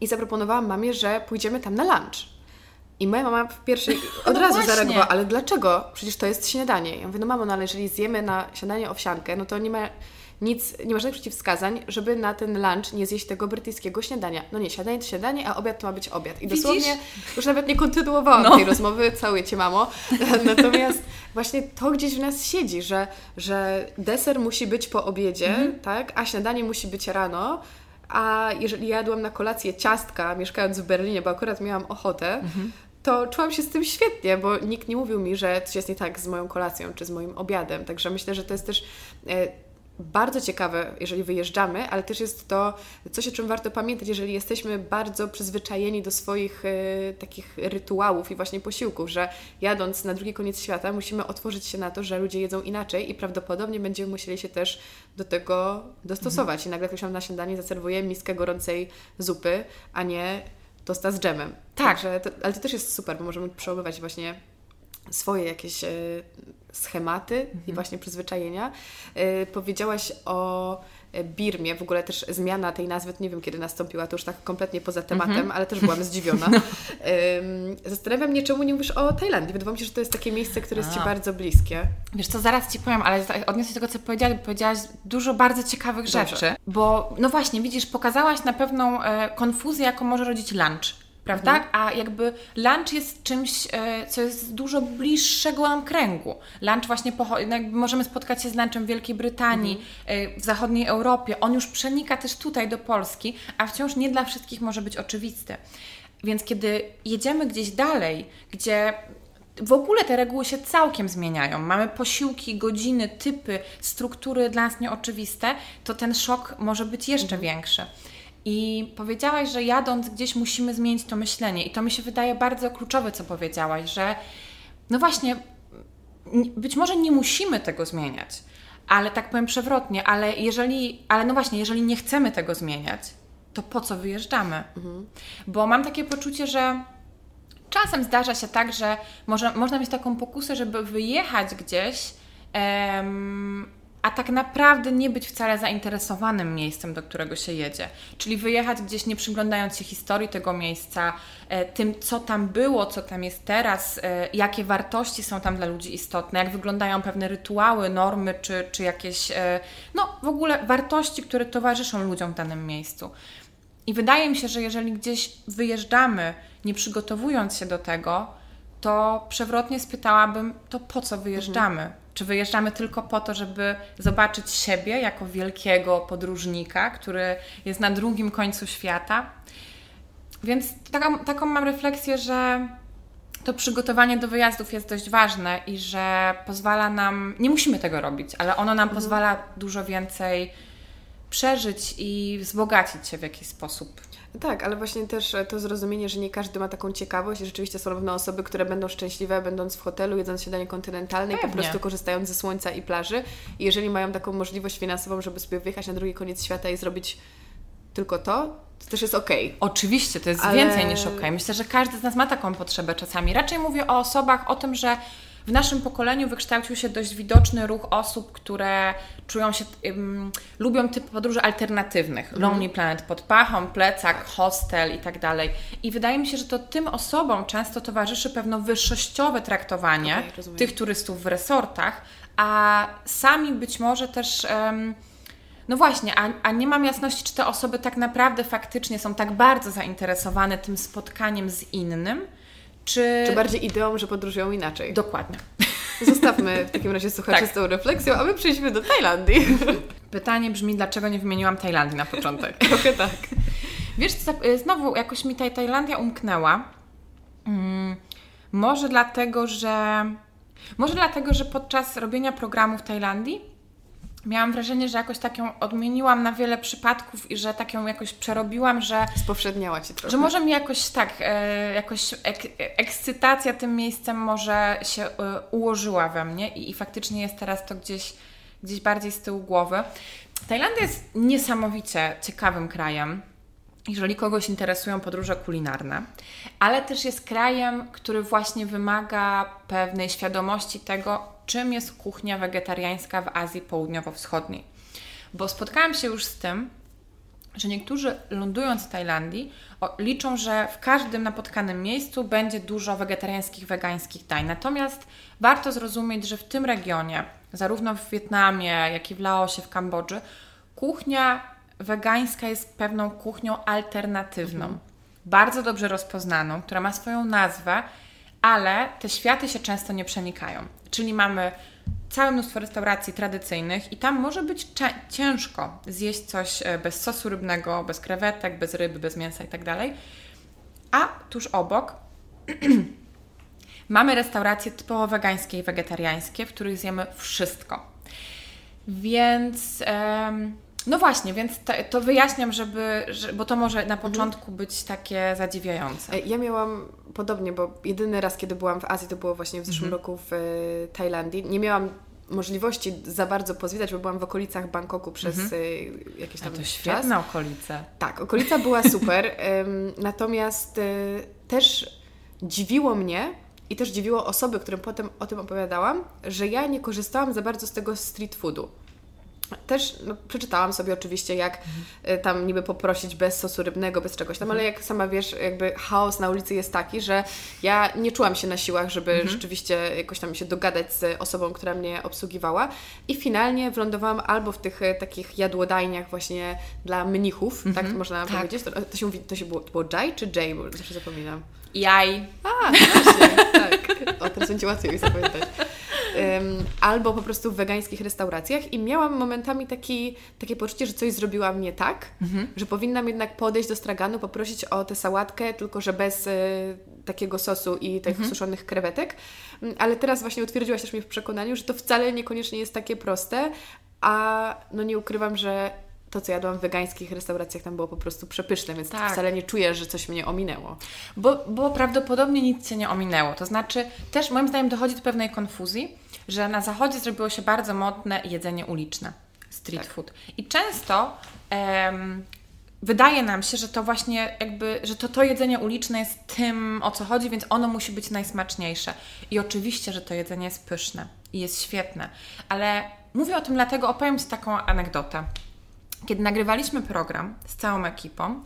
i zaproponowałam mamie, że pójdziemy tam na lunch. I moja mama w pierwszej (laughs) od no razu właśnie. zareagowała, ale dlaczego? Przecież to jest śniadanie. Ja mówię, no mamo, no ale jeżeli zjemy na śniadanie owsiankę, no to nie ma nic, nie ma żadnych przeciwwskazań, żeby na ten lunch nie zjeść tego brytyjskiego śniadania. No nie, śniadanie to śniadanie, a obiad to ma być obiad. I Widzisz? dosłownie już nawet nie kontynuowałam no. tej rozmowy, całuję Cię mamo. (laughs) Natomiast właśnie to gdzieś w nas siedzi, że, że deser musi być po obiedzie, mhm. tak, a śniadanie musi być rano, a jeżeli jadłam na kolację ciastka, mieszkając w Berlinie, bo akurat miałam ochotę, mhm. to czułam się z tym świetnie, bo nikt nie mówił mi, że coś jest nie tak z moją kolacją czy z moim obiadem. Także myślę, że to jest też e, bardzo ciekawe, jeżeli wyjeżdżamy, ale też jest to coś, o czym warto pamiętać, jeżeli jesteśmy bardzo przyzwyczajeni do swoich e, takich rytuałów i właśnie posiłków, że jadąc na drugi koniec świata musimy otworzyć się na to, że ludzie jedzą inaczej i prawdopodobnie będziemy musieli się też do tego dostosować. Mhm. I nagle ktoś nam na śniadanie zaserwuje miskę gorącej zupy, a nie tosta z dżemem. Tak. to, ale to też jest super, bo możemy przełamywać właśnie swoje jakieś e, schematy mhm. i właśnie przyzwyczajenia. E, powiedziałaś o e, Birmie, w ogóle też zmiana tej nazwy, nie wiem kiedy nastąpiła, to już tak kompletnie poza tematem, mhm. ale też byłam (laughs) zdziwiona. No. Zastanawiam mnie, czemu nie mówisz o Tajlandii. Wydawało mi się, że to jest takie miejsce, które jest A. Ci bardzo bliskie. Wiesz co, zaraz Ci powiem, ale odniosę do tego, co powiedziałaś, bo powiedziałaś dużo bardzo ciekawych Dobrze. rzeczy. Bo, no właśnie, widzisz, pokazałaś na pewną e, konfuzję, jaką może rodzić lunch prawda? Mhm. A jakby lunch jest czymś, e, co jest dużo bliższego nam kręgu. Lunch właśnie jakby możemy spotkać się z lunchem w Wielkiej Brytanii, mhm. E, w zachodniej Europie. On już przenika też tutaj do Polski, a wciąż nie dla wszystkich może być oczywisty. Więc kiedy jedziemy gdzieś dalej, gdzie w ogóle te reguły się całkiem zmieniają. Mamy posiłki, godziny, typy, struktury dla nas nieoczywiste, to ten szok może być jeszcze mhm. większy. I powiedziałaś, że jadąc gdzieś musimy zmienić to myślenie. I to mi się wydaje bardzo kluczowe, co powiedziałaś, że no właśnie, być może nie musimy tego zmieniać, ale tak powiem przewrotnie, ale jeżeli, ale no właśnie, jeżeli nie chcemy tego zmieniać, to po co wyjeżdżamy? Mhm. Bo mam takie poczucie, że czasem zdarza się tak, że może, można mieć taką pokusę, żeby wyjechać gdzieś. Em, a tak naprawdę nie być wcale zainteresowanym miejscem, do którego się jedzie. Czyli wyjechać gdzieś nie przyglądając się historii tego miejsca, e, tym, co tam było, co tam jest teraz, e, jakie wartości są tam dla ludzi istotne, jak wyglądają pewne rytuały, normy, czy, czy jakieś, e, no w ogóle wartości, które towarzyszą ludziom w danym miejscu. I wydaje mi się, że jeżeli gdzieś wyjeżdżamy, nie przygotowując się do tego, to przewrotnie spytałabym, to po co wyjeżdżamy? Mhm. Czy wyjeżdżamy tylko po to, żeby zobaczyć siebie jako wielkiego podróżnika, który jest na drugim końcu świata? Więc taką, taką mam refleksję, że to przygotowanie do wyjazdów jest dość ważne i że pozwala nam, nie musimy tego robić, ale ono nam mhm. pozwala dużo więcej przeżyć i wzbogacić się w jakiś sposób. Tak, ale właśnie też to zrozumienie, że nie każdy ma taką ciekawość i rzeczywiście są pewne osoby, które będą szczęśliwe, będąc w hotelu, jedząc śniadanie kontynentalne i po prostu korzystając ze słońca i plaży. I jeżeli mają taką możliwość finansową, żeby sobie wyjechać na drugi koniec świata i zrobić tylko to, to też jest okej. Okay. Oczywiście, to jest Ale... więcej niż okej. Okay. Myślę, że każdy z nas ma taką potrzebę czasami. Raczej mówię o osobach, o tym, że w naszym pokoleniu wykształcił się dość widoczny ruch osób, które czują się, um, lubią typ podróży alternatywnych. Mm. Lonely Planet pod pachą, plecak, hostel i tak dalej. I wydaje mi się, że to tym osobom często towarzyszy pewno wyższościowe traktowanie okay, tych turystów w resortach, a sami być może też... Um, no właśnie, a, a nie mam jasności, czy te osoby tak naprawdę faktycznie są tak bardzo zainteresowane tym spotkaniem z innym, czy... Czy bardziej ideą, że podróżują inaczej. Dokładnie. Zostawmy w takim razie (laughs) słuchaczy tak. z tą refleksją, a my przejdźmy do Tajlandii. (laughs) Pytanie brzmi, dlaczego nie wymieniłam Tajlandii na początek? (laughs) Trochę tak. Wiesz, znowu jakoś mi ta Tajlandia umknęła. Hmm, może dlatego, że... Może dlatego, że podczas robienia programu w Tajlandii miałam wrażenie, że jakoś tak ją odmieniłam na wiele przypadków i że tak ją jakoś przerobiłam, że... Spowszedniała Ci trochę. Że może mi jakoś tak, e, jakoś ek, ekscytacja tym miejscem może się e, ułożyła we mnie i, i faktycznie jest teraz to gdzieś, gdzieś bardziej z tyłu głowy. Tajlandia jest niesamowicie ciekawym krajem jeżeli kogoś interesują podróże kulinarne, ale też jest krajem, który właśnie wymaga pewnej świadomości tego, czym jest kuchnia wegetariańska w Azji Południowo-Wschodniej. Bo spotkałam się już z tym, że niektórzy lądując w Tajlandii liczą, że w każdym napotkanym miejscu będzie dużo wegetariańskich, wegańskich dań. Natomiast warto zrozumieć, że w tym regionie, zarówno w Wietnamie, jak i w Laosie, w Kambodży, kuchnia wegańska jest pewną kuchnią alternatywną, mhm. bardzo dobrze rozpoznaną, która ma swoją nazwę, ale te światy się często nie przenikają. Czyli mamy całe mnóstwo restauracji tradycyjnych i tam może być ciężko zjeść coś e, bez sosu rybnego, bez krewetek, bez ryby, bez mięsa itd. Tak A tuż obok (clears throat) mamy restauracje typowo wegańskie i wegetariańskie, w których zjemy wszystko. Więc... No właśnie, więc to, wyjaśniam, żeby, że, bo to może na mhm. początku być takie zadziwiające. Ja miałam podobnie, bo jedyny raz, kiedy byłam w Azji, to było właśnie w zeszłym mhm. roku w e, Tajlandii. Nie miałam możliwości za bardzo pozwiedzać, bo byłam w okolicach Bangkoku przez mhm. E, jakiś tam A to czas. świetna okolica. Tak, okolica była (laughs) super. natomiast e, też dziwiło mnie, i też dziwiło osoby, którym potem o tym opowiadałam, że ja nie korzystałam za bardzo z tego street foodu. Też no, przeczytałam sobie oczywiście, jak mhm. tam niby poprosić bez sosu rybnego, bez czegoś tam, mhm. ale jak sama wiesz, jakby chaos na ulicy jest taki, że ja nie czułam się na siłach, żeby mhm. rzeczywiście jakoś tam się dogadać z osobą, która mnie obsługiwała. I finalnie wylądowałam albo w tych e, takich jadłodajniach właśnie dla mnichów, tak to można tak. powiedzieć. To, to, się mówi, to się było, to było Jai czy Jay, bo zawsze zapominam. Jaj. A, właśnie, tak. O, teraz będzie łatwiej mi zapamiętać albo po prostu w wegańskich restauracjach i miałam momentami taki, takie poczucie, że coś zrobiłam nie tak, mhm. że powinnam jednak podejść do straganu, poprosić o tę sałatkę, tylko że bez y, takiego sosu i tych mhm. suszonych krewetek. Mm, ale teraz właśnie utwierdziłaś też mnie w przekonaniu, że to wcale niekoniecznie jest takie proste, a no nie ukrywam, że to, co jadłam w wegańskich restauracjach, tam było po prostu przepyszne, więc tak. wcale nie czuję, że coś mnie ominęło. Bo, bo prawdopodobnie nic Cię nie ominęło. To znaczy, też moim zdaniem dochodzi do pewnej konfuzji, że na zachodzie zrobiło się bardzo modne jedzenie uliczne, street tak. food. I często em, wydaje nam się, że to właśnie jakby, że to, to jedzenie uliczne jest tym, o co chodzi, więc ono musi być najsmaczniejsze. I oczywiście, że to jedzenie jest pyszne i jest świetne, ale mówię o tym dlatego, opowiem Ci taką anegdotę. Kiedy nagrywaliśmy program z całą ekipą,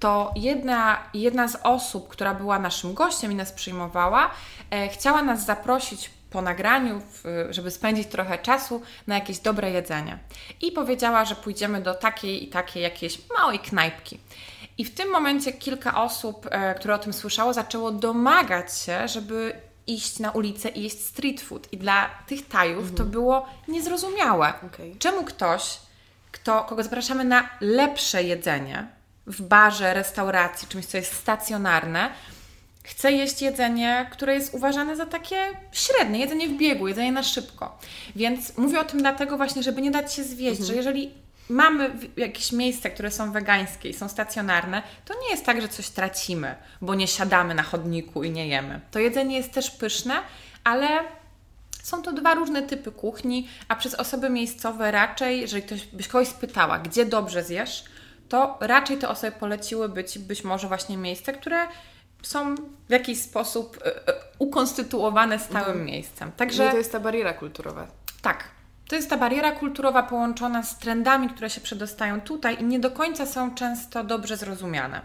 to jedna, jedna z osób, która była naszym gościem i nas przyjmowała, e, chciała nas zaprosić po nagraniu, żeby spędzić trochę czasu na jakieś dobre jedzenie. I powiedziała, że pójdziemy do takiej i takiej jakiejś małej knajpki. I w tym momencie kilka osób, e, które o tym słyszało, zaczęło domagać się, żeby iść na ulicę i jeść street food. I dla tych Tajów to Mhm. było niezrozumiałe. Okej. Czemu ktoś, kto, kogo zapraszamy na lepsze jedzenie w barze, restauracji, czymś, co jest stacjonarne, chce jeść jedzenie, które jest uważane za takie średnie, jedzenie w biegu, jedzenie na szybko. Więc mówię o tym dlatego właśnie, żeby nie dać się zwieść, że jeżeli mamy jakieś miejsca, które są wegańskie i są stacjonarne, to nie jest tak, że coś tracimy, bo nie siadamy na chodniku i nie jemy. To jedzenie jest też pyszne, ale są to dwa różne typy kuchni, a przez osoby miejscowe raczej, jeżeli ktoś byś kogoś spytała, gdzie dobrze zjesz, to raczej te osoby poleciły być być może właśnie miejsca, które są w jakiś sposób e, e, ukonstytuowane stałym miejscem. Także Że... No to jest ta bariera kulturowa. tak. To jest ta bariera kulturowa połączona z trendami, które się przedostają tutaj i nie do końca są często dobrze zrozumiane.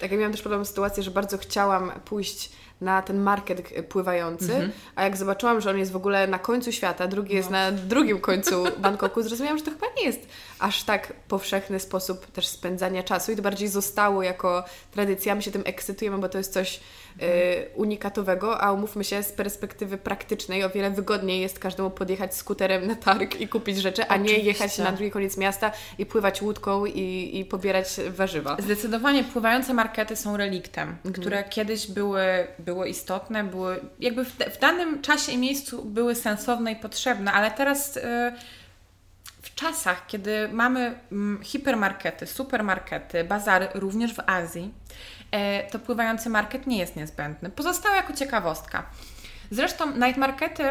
Tak, ja miałam też podobną sytuację, że bardzo chciałam pójść na ten market pływający, a jak zobaczyłam, że on jest w ogóle na końcu świata, drugi jest na drugim końcu (laughs) Bangkoku, zrozumiałam, że to chyba nie jest aż tak powszechny sposób też spędzania czasu i to bardziej zostało jako tradycja. My się tym ekscytujemy, bo to jest coś e, unikatowego, a umówmy się, z perspektywy praktycznej o wiele wygodniej jest każdemu podjechać skuterem na targ i kupić rzeczy, a nie Oczywiście. jechać na drugi koniec miasta i pływać łódką i, i pobierać warzywa. Zdecydowanie pływające markety są reliktem, Mhm. które kiedyś były, były istotne, były jakby w, w danym czasie i miejscu były sensowne i potrzebne, ale teraz y, w czasach, kiedy mamy mm, hipermarkety, supermarkety, bazary również w Azji, e, to pływający market nie jest niezbędny. Pozostał jako ciekawostka. Zresztą night markety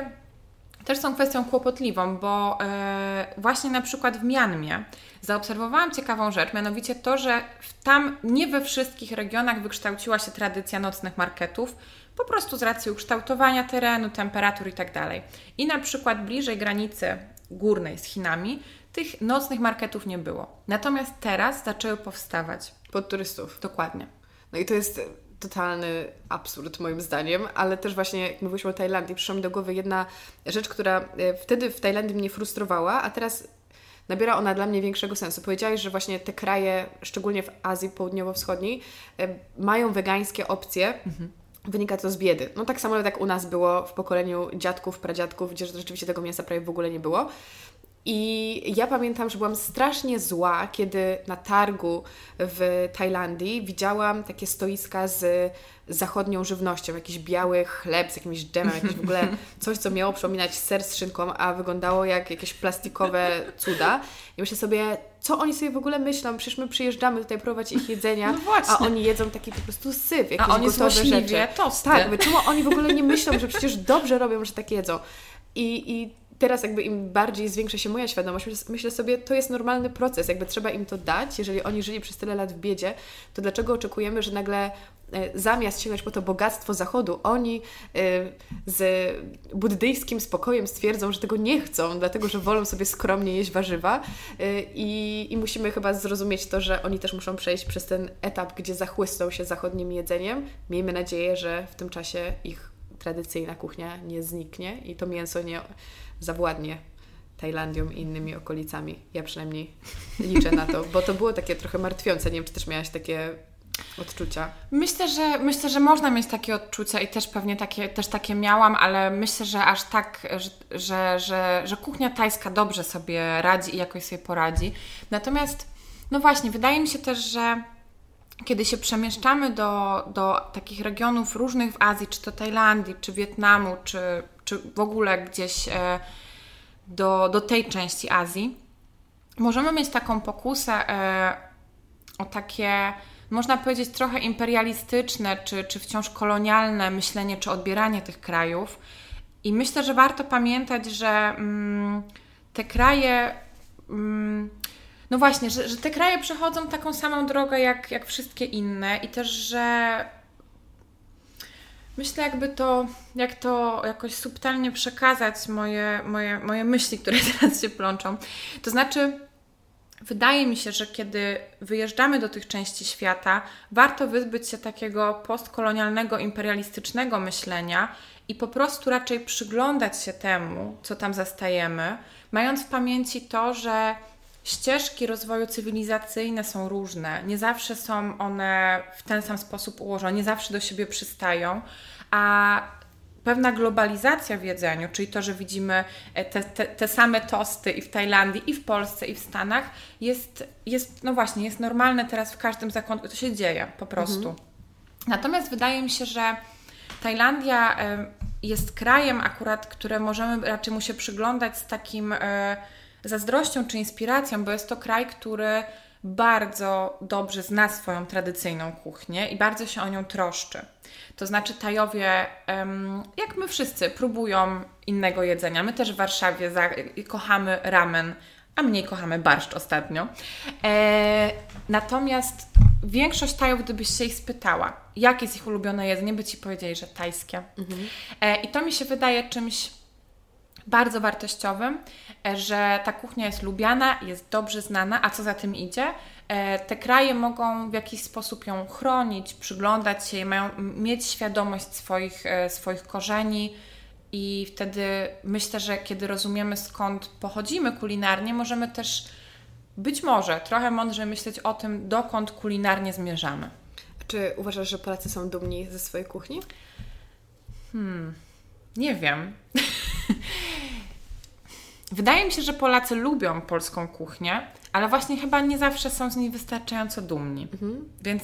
też są kwestią kłopotliwą, bo e, właśnie na przykład w Mianmie zaobserwowałam ciekawą rzecz, mianowicie to, że tam nie we wszystkich regionach wykształciła się tradycja nocnych marketów, po prostu z racji ukształtowania terenu, temperatur itd. I na przykład bliżej granicy górnej z Chinami tych nocnych marketów nie było. Natomiast teraz zaczęły powstawać. Pod turystów. Dokładnie. No i to jest totalny absurd moim zdaniem, ale też właśnie jak mówiliśmy o Tajlandii, przyszła mi do głowy jedna rzecz, która e, wtedy w Tajlandii mnie frustrowała, a teraz nabiera ona dla mnie większego sensu. Powiedziałeś, że właśnie te kraje, szczególnie w Azji Południowo-Wschodniej, e, mają wegańskie opcje. Wynika to z biedy. No tak samo jak u nas było w pokoleniu dziadków, pradziadków, gdzie rzeczywiście tego mięsa prawie w ogóle nie było. I ja pamiętam, że byłam strasznie zła, kiedy na targu w Tajlandii widziałam takie stoiska z zachodnią żywnością, jakiś biały chleb z jakimś dżemem, jakieś w ogóle (laughs) coś, co miało przypominać ser z szynką, a wyglądało jak jakieś plastikowe cuda. I myślę sobie, co oni sobie w ogóle myślą? Przecież my przyjeżdżamy tutaj próbować ich jedzenia, No a oni jedzą taki po prostu syf, jakieś A oni gotowe rzeczy. tosty. Tak, czemu oni w ogóle nie myślą, że przecież dobrze robią, że tak jedzą? I, i teraz jakby im bardziej zwiększa się moja świadomość, myślę- sobie, to jest normalny proces, jakby trzeba im to dać. Jeżeli oni żyli przez tyle lat w biedzie, to dlaczego oczekujemy, że nagle e, zamiast sięgnąć po to bogactwo Zachodu, oni e, z buddyjskim spokojem stwierdzą, że tego nie chcą, dlatego że wolą sobie skromnie jeść warzywa e, i, i musimy chyba zrozumieć to, że oni też muszą przejść przez ten etap, gdzie zachłysną się zachodnim jedzeniem. Miejmy nadzieję, że w tym czasie ich tradycyjna kuchnia nie zniknie i to mięso nie zawładnie Tajlandią i innymi okolicami. Ja przynajmniej (laughs) liczę na to, bo to było takie trochę martwiące. Nie wiem, czy też miałaś takie odczucia. Myślę, że myślę, że można mieć takie odczucia i też pewnie takie, też takie miałam, ale myślę, że aż tak, że, że, że, że kuchnia tajska dobrze sobie radzi i jakoś sobie poradzi. Natomiast, no właśnie, wydaje mi się też, że kiedy się przemieszczamy do, do takich regionów różnych w Azji, czy to Tajlandii, czy Wietnamu, czy, czy w ogóle gdzieś e, do, do tej części Azji, możemy mieć taką pokusę e, o takie, można powiedzieć, trochę imperialistyczne, czy, czy wciąż kolonialne myślenie, czy odbieranie tych krajów. I myślę, że warto pamiętać, że mm, te kraje. Mm, no właśnie, że, że te kraje przechodzą taką samą drogę jak, jak wszystkie inne i też, że myślę, jakby to, jak to jakoś subtelnie przekazać moje, moje, moje myśli, które (laughs) teraz się plączą. To znaczy, wydaje mi się, że kiedy wyjeżdżamy do tych części świata, warto wyzbyć się takiego postkolonialnego, imperialistycznego myślenia i po prostu raczej przyglądać się temu, co tam zastajemy, mając w pamięci to, że ścieżki rozwoju cywilizacyjne są różne. Nie zawsze są one w ten sam sposób ułożone, nie zawsze do siebie przystają, a pewna globalizacja w jedzeniu, czyli to, że widzimy e, te, te, te, same tosty i w Tajlandii, i w Polsce, i w Stanach, jest, jest no właśnie, jest normalne teraz w każdym zakątku. To się dzieje po prostu. Mhm. Natomiast wydaje mi się, że Tajlandia jest krajem akurat, które możemy raczej mu się przyglądać z takim e, zazdrością czy inspiracją, bo jest to kraj, który bardzo dobrze zna swoją tradycyjną kuchnię i bardzo się o nią troszczy. To znaczy Tajowie, jak my wszyscy, próbują innego jedzenia. My też w Warszawie kochamy ramen, a mniej kochamy barszcz ostatnio. E, natomiast większość Tajów, gdybyś się ich spytała, jakie jest ich ulubione jedzenie, by Ci powiedzieli, że tajskie. Mhm. E, I to mi się wydaje czymś bardzo wartościowym, e, że ta kuchnia jest lubiana, jest dobrze znana, a co za tym idzie, e, te kraje mogą w jakiś sposób ją chronić, przyglądać się, mają mieć świadomość swoich, e, swoich korzeni. I wtedy myślę, że kiedy rozumiemy skąd pochodzimy kulinarnie, możemy też być może trochę mądrze myśleć o tym, dokąd kulinarnie zmierzamy. Czy uważasz, że Polacy są dumni ze swojej kuchni? Hmm, nie wiem. (laughs) Wydaje mi się, że Polacy lubią polską kuchnię, ale właśnie chyba nie zawsze są z niej wystarczająco dumni. Mhm. Więc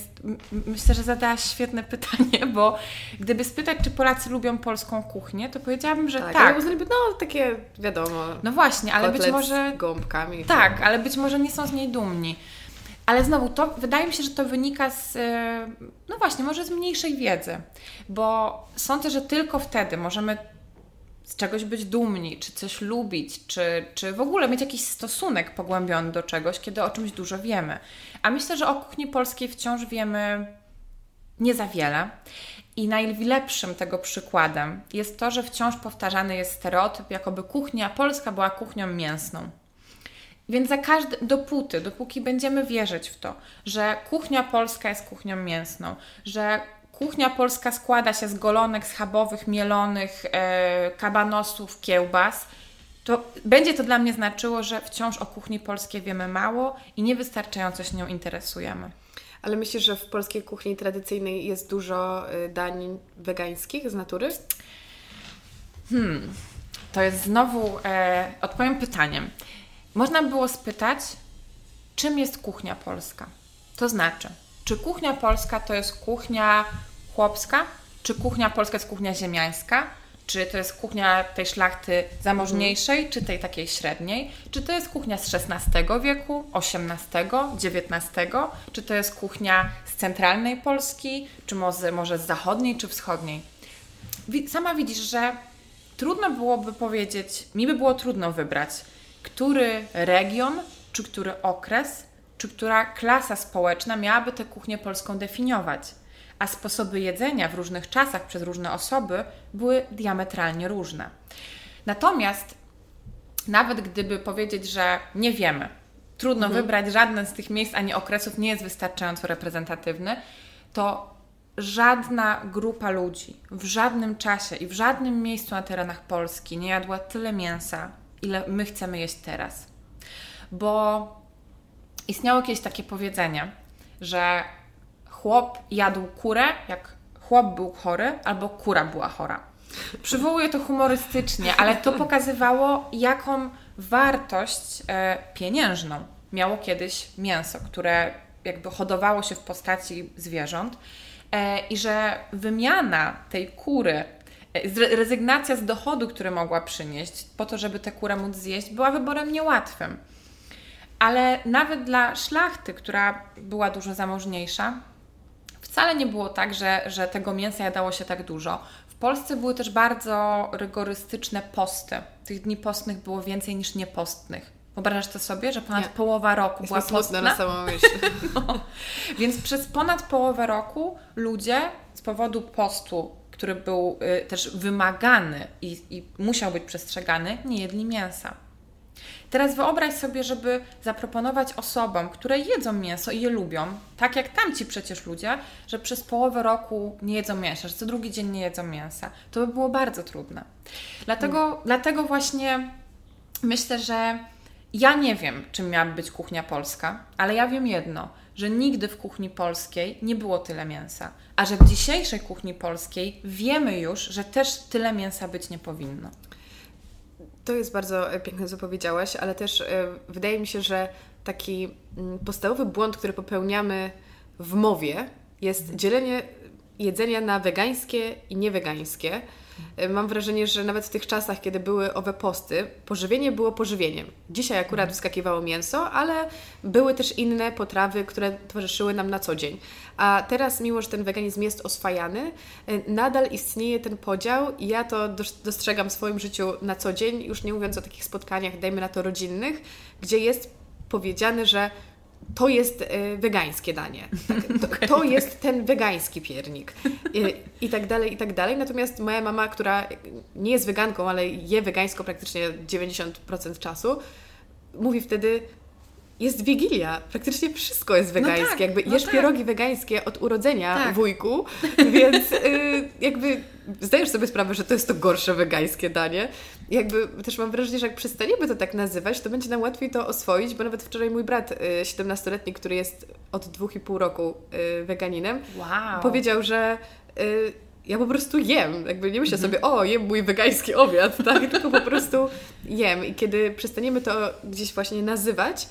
myślę, że zadałaś świetne (laughs) pytanie, bo gdyby spytać, czy Polacy lubią polską kuchnię, to powiedziałabym, że tak. tak. Uznaliby, no takie wiadomo. No właśnie, ale być może. Z gąbkami. Tak, ale być może nie są z niej dumni. Ale znowu, to wydaje mi się, że to wynika z, e, no właśnie, może z mniejszej wiedzy, bo sądzę, że tylko wtedy możemy z czegoś być dumni, czy coś lubić, czy, czy w ogóle mieć jakiś stosunek pogłębiony do czegoś, kiedy o czymś dużo wiemy. A myślę, że o kuchni polskiej wciąż wiemy nie za wiele. I najlepszym tego przykładem jest to, że wciąż powtarzany jest stereotyp, jakoby kuchnia polska była kuchnią mięsną. Więc za każdy, dopóty, dopóki będziemy wierzyć w to, że kuchnia polska jest kuchnią mięsną, że Kuchnia polska składa się z golonek schabowych, mielonych, e, kabanosów, kiełbas. To będzie to dla mnie znaczyło, że wciąż o kuchni polskiej wiemy mało i niewystarczająco się nią interesujemy. Ale myślisz, że w polskiej kuchni tradycyjnej jest dużo y, dań wegańskich z natury? Hmm, to jest znowu, e, odpowiem pytaniem. Można było spytać, czym jest kuchnia polska? To znaczy, czy kuchnia polska to jest kuchnia chłopska, czy kuchnia polska jest kuchnia ziemiańska, czy to jest kuchnia tej szlachty zamożniejszej, mhm. czy tej takiej średniej, czy to jest kuchnia z XVI wieku, XVIII, XIX, czy to jest kuchnia z centralnej Polski, czy może, może z zachodniej, czy wschodniej. Sama widzisz, że trudno byłoby powiedzieć, mi by było trudno wybrać, który region, czy który okres, czy która klasa społeczna miałaby tę kuchnię polską definiować a sposoby jedzenia w różnych czasach przez różne osoby były diametralnie różne. Natomiast nawet gdyby powiedzieć, że nie wiemy, trudno mhm. wybrać żadne z tych miejsc ani okresów nie jest wystarczająco reprezentatywny, to żadna grupa ludzi w żadnym czasie i w żadnym miejscu na terenach Polski nie jadła tyle mięsa, ile my chcemy jeść teraz. Bo istniało kiedyś takie powiedzenie, że chłop jadł kurę, jak chłop był chory, albo kura była chora. Przywołuję to humorystycznie, ale to pokazywało, jaką wartość e, pieniężną miało kiedyś mięso, które jakby hodowało się w postaci zwierząt e, i że wymiana tej kury, e, rezygnacja z dochodu, który mogła przynieść, po to, żeby tę kurę móc zjeść, była wyborem niełatwym. Ale nawet dla szlachty, która była dużo zamożniejsza, wcale nie było tak, że, że tego mięsa jadało się tak dużo. W Polsce były też bardzo rygorystyczne posty. Tych dni postnych było więcej niż niepostnych. Wyobrażasz to sobie, że ponad nie. połowa roku Jest była postna? na samą myśl. (laughs) no. Więc przez ponad połowę roku ludzie z powodu postu, który był y, też wymagany i, i musiał być przestrzegany, nie jedli mięsa. Teraz wyobraź sobie, żeby zaproponować osobom, które jedzą mięso i je lubią, tak jak tamci przecież ludzie, że przez połowę roku nie jedzą mięsa, że co drugi dzień nie jedzą mięsa. To by było bardzo trudne. Dlatego, hmm. dlatego właśnie myślę, że Ja nie wiem, czym miałaby być kuchnia polska, ale ja wiem jedno, że nigdy w kuchni polskiej nie było tyle mięsa, a że w dzisiejszej kuchni polskiej wiemy już, że też tyle mięsa być nie powinno. To jest bardzo e, piękne, co powiedziałaś, ale też e, wydaje mi się, że taki mm, podstawowy błąd, który popełniamy w mowie, jest dzielenie jedzenia na wegańskie i niewegańskie. E, mam wrażenie, że nawet w tych czasach, kiedy były owe posty, pożywienie było pożywieniem. Dzisiaj akurat wskakiwało mięso, ale były też inne potrawy, które towarzyszyły nam na co dzień. A teraz, mimo że ten weganizm jest oswajany, e, nadal istnieje ten podział i ja to dostrzegam w swoim życiu na co dzień, już nie mówiąc o takich spotkaniach, dajmy na to rodzinnych, gdzie jest powiedziane, że to jest y, wegańskie danie. Tak, to, (laughs) to jest ten wegański piernik. I, I, tak dalej, i tak dalej. Natomiast moja mama, która nie jest weganką, ale je wegańsko praktycznie 90% czasu, mówi wtedy, jest Wigilia, praktycznie wszystko jest no wegańskie. No tak, jakby no jesz tak. pierogi wegańskie od urodzenia tak. wujku, więc y, jakby zdajesz sobie sprawę, że to jest to gorsze wegańskie danie. Jakby też mam wrażenie, że jak przestaniemy to tak nazywać, to będzie nam łatwiej to oswoić, bo nawet wczoraj mój brat, y, 17-letni, który jest od dwóch i pół roku y, weganinem, wow. powiedział, że y, ja po prostu jem. Jakby nie myślę sobie, o, jem mój wegański obiad, (laughs) tak? Tylko po prostu jem. I kiedy przestaniemy to gdzieś właśnie nazywać,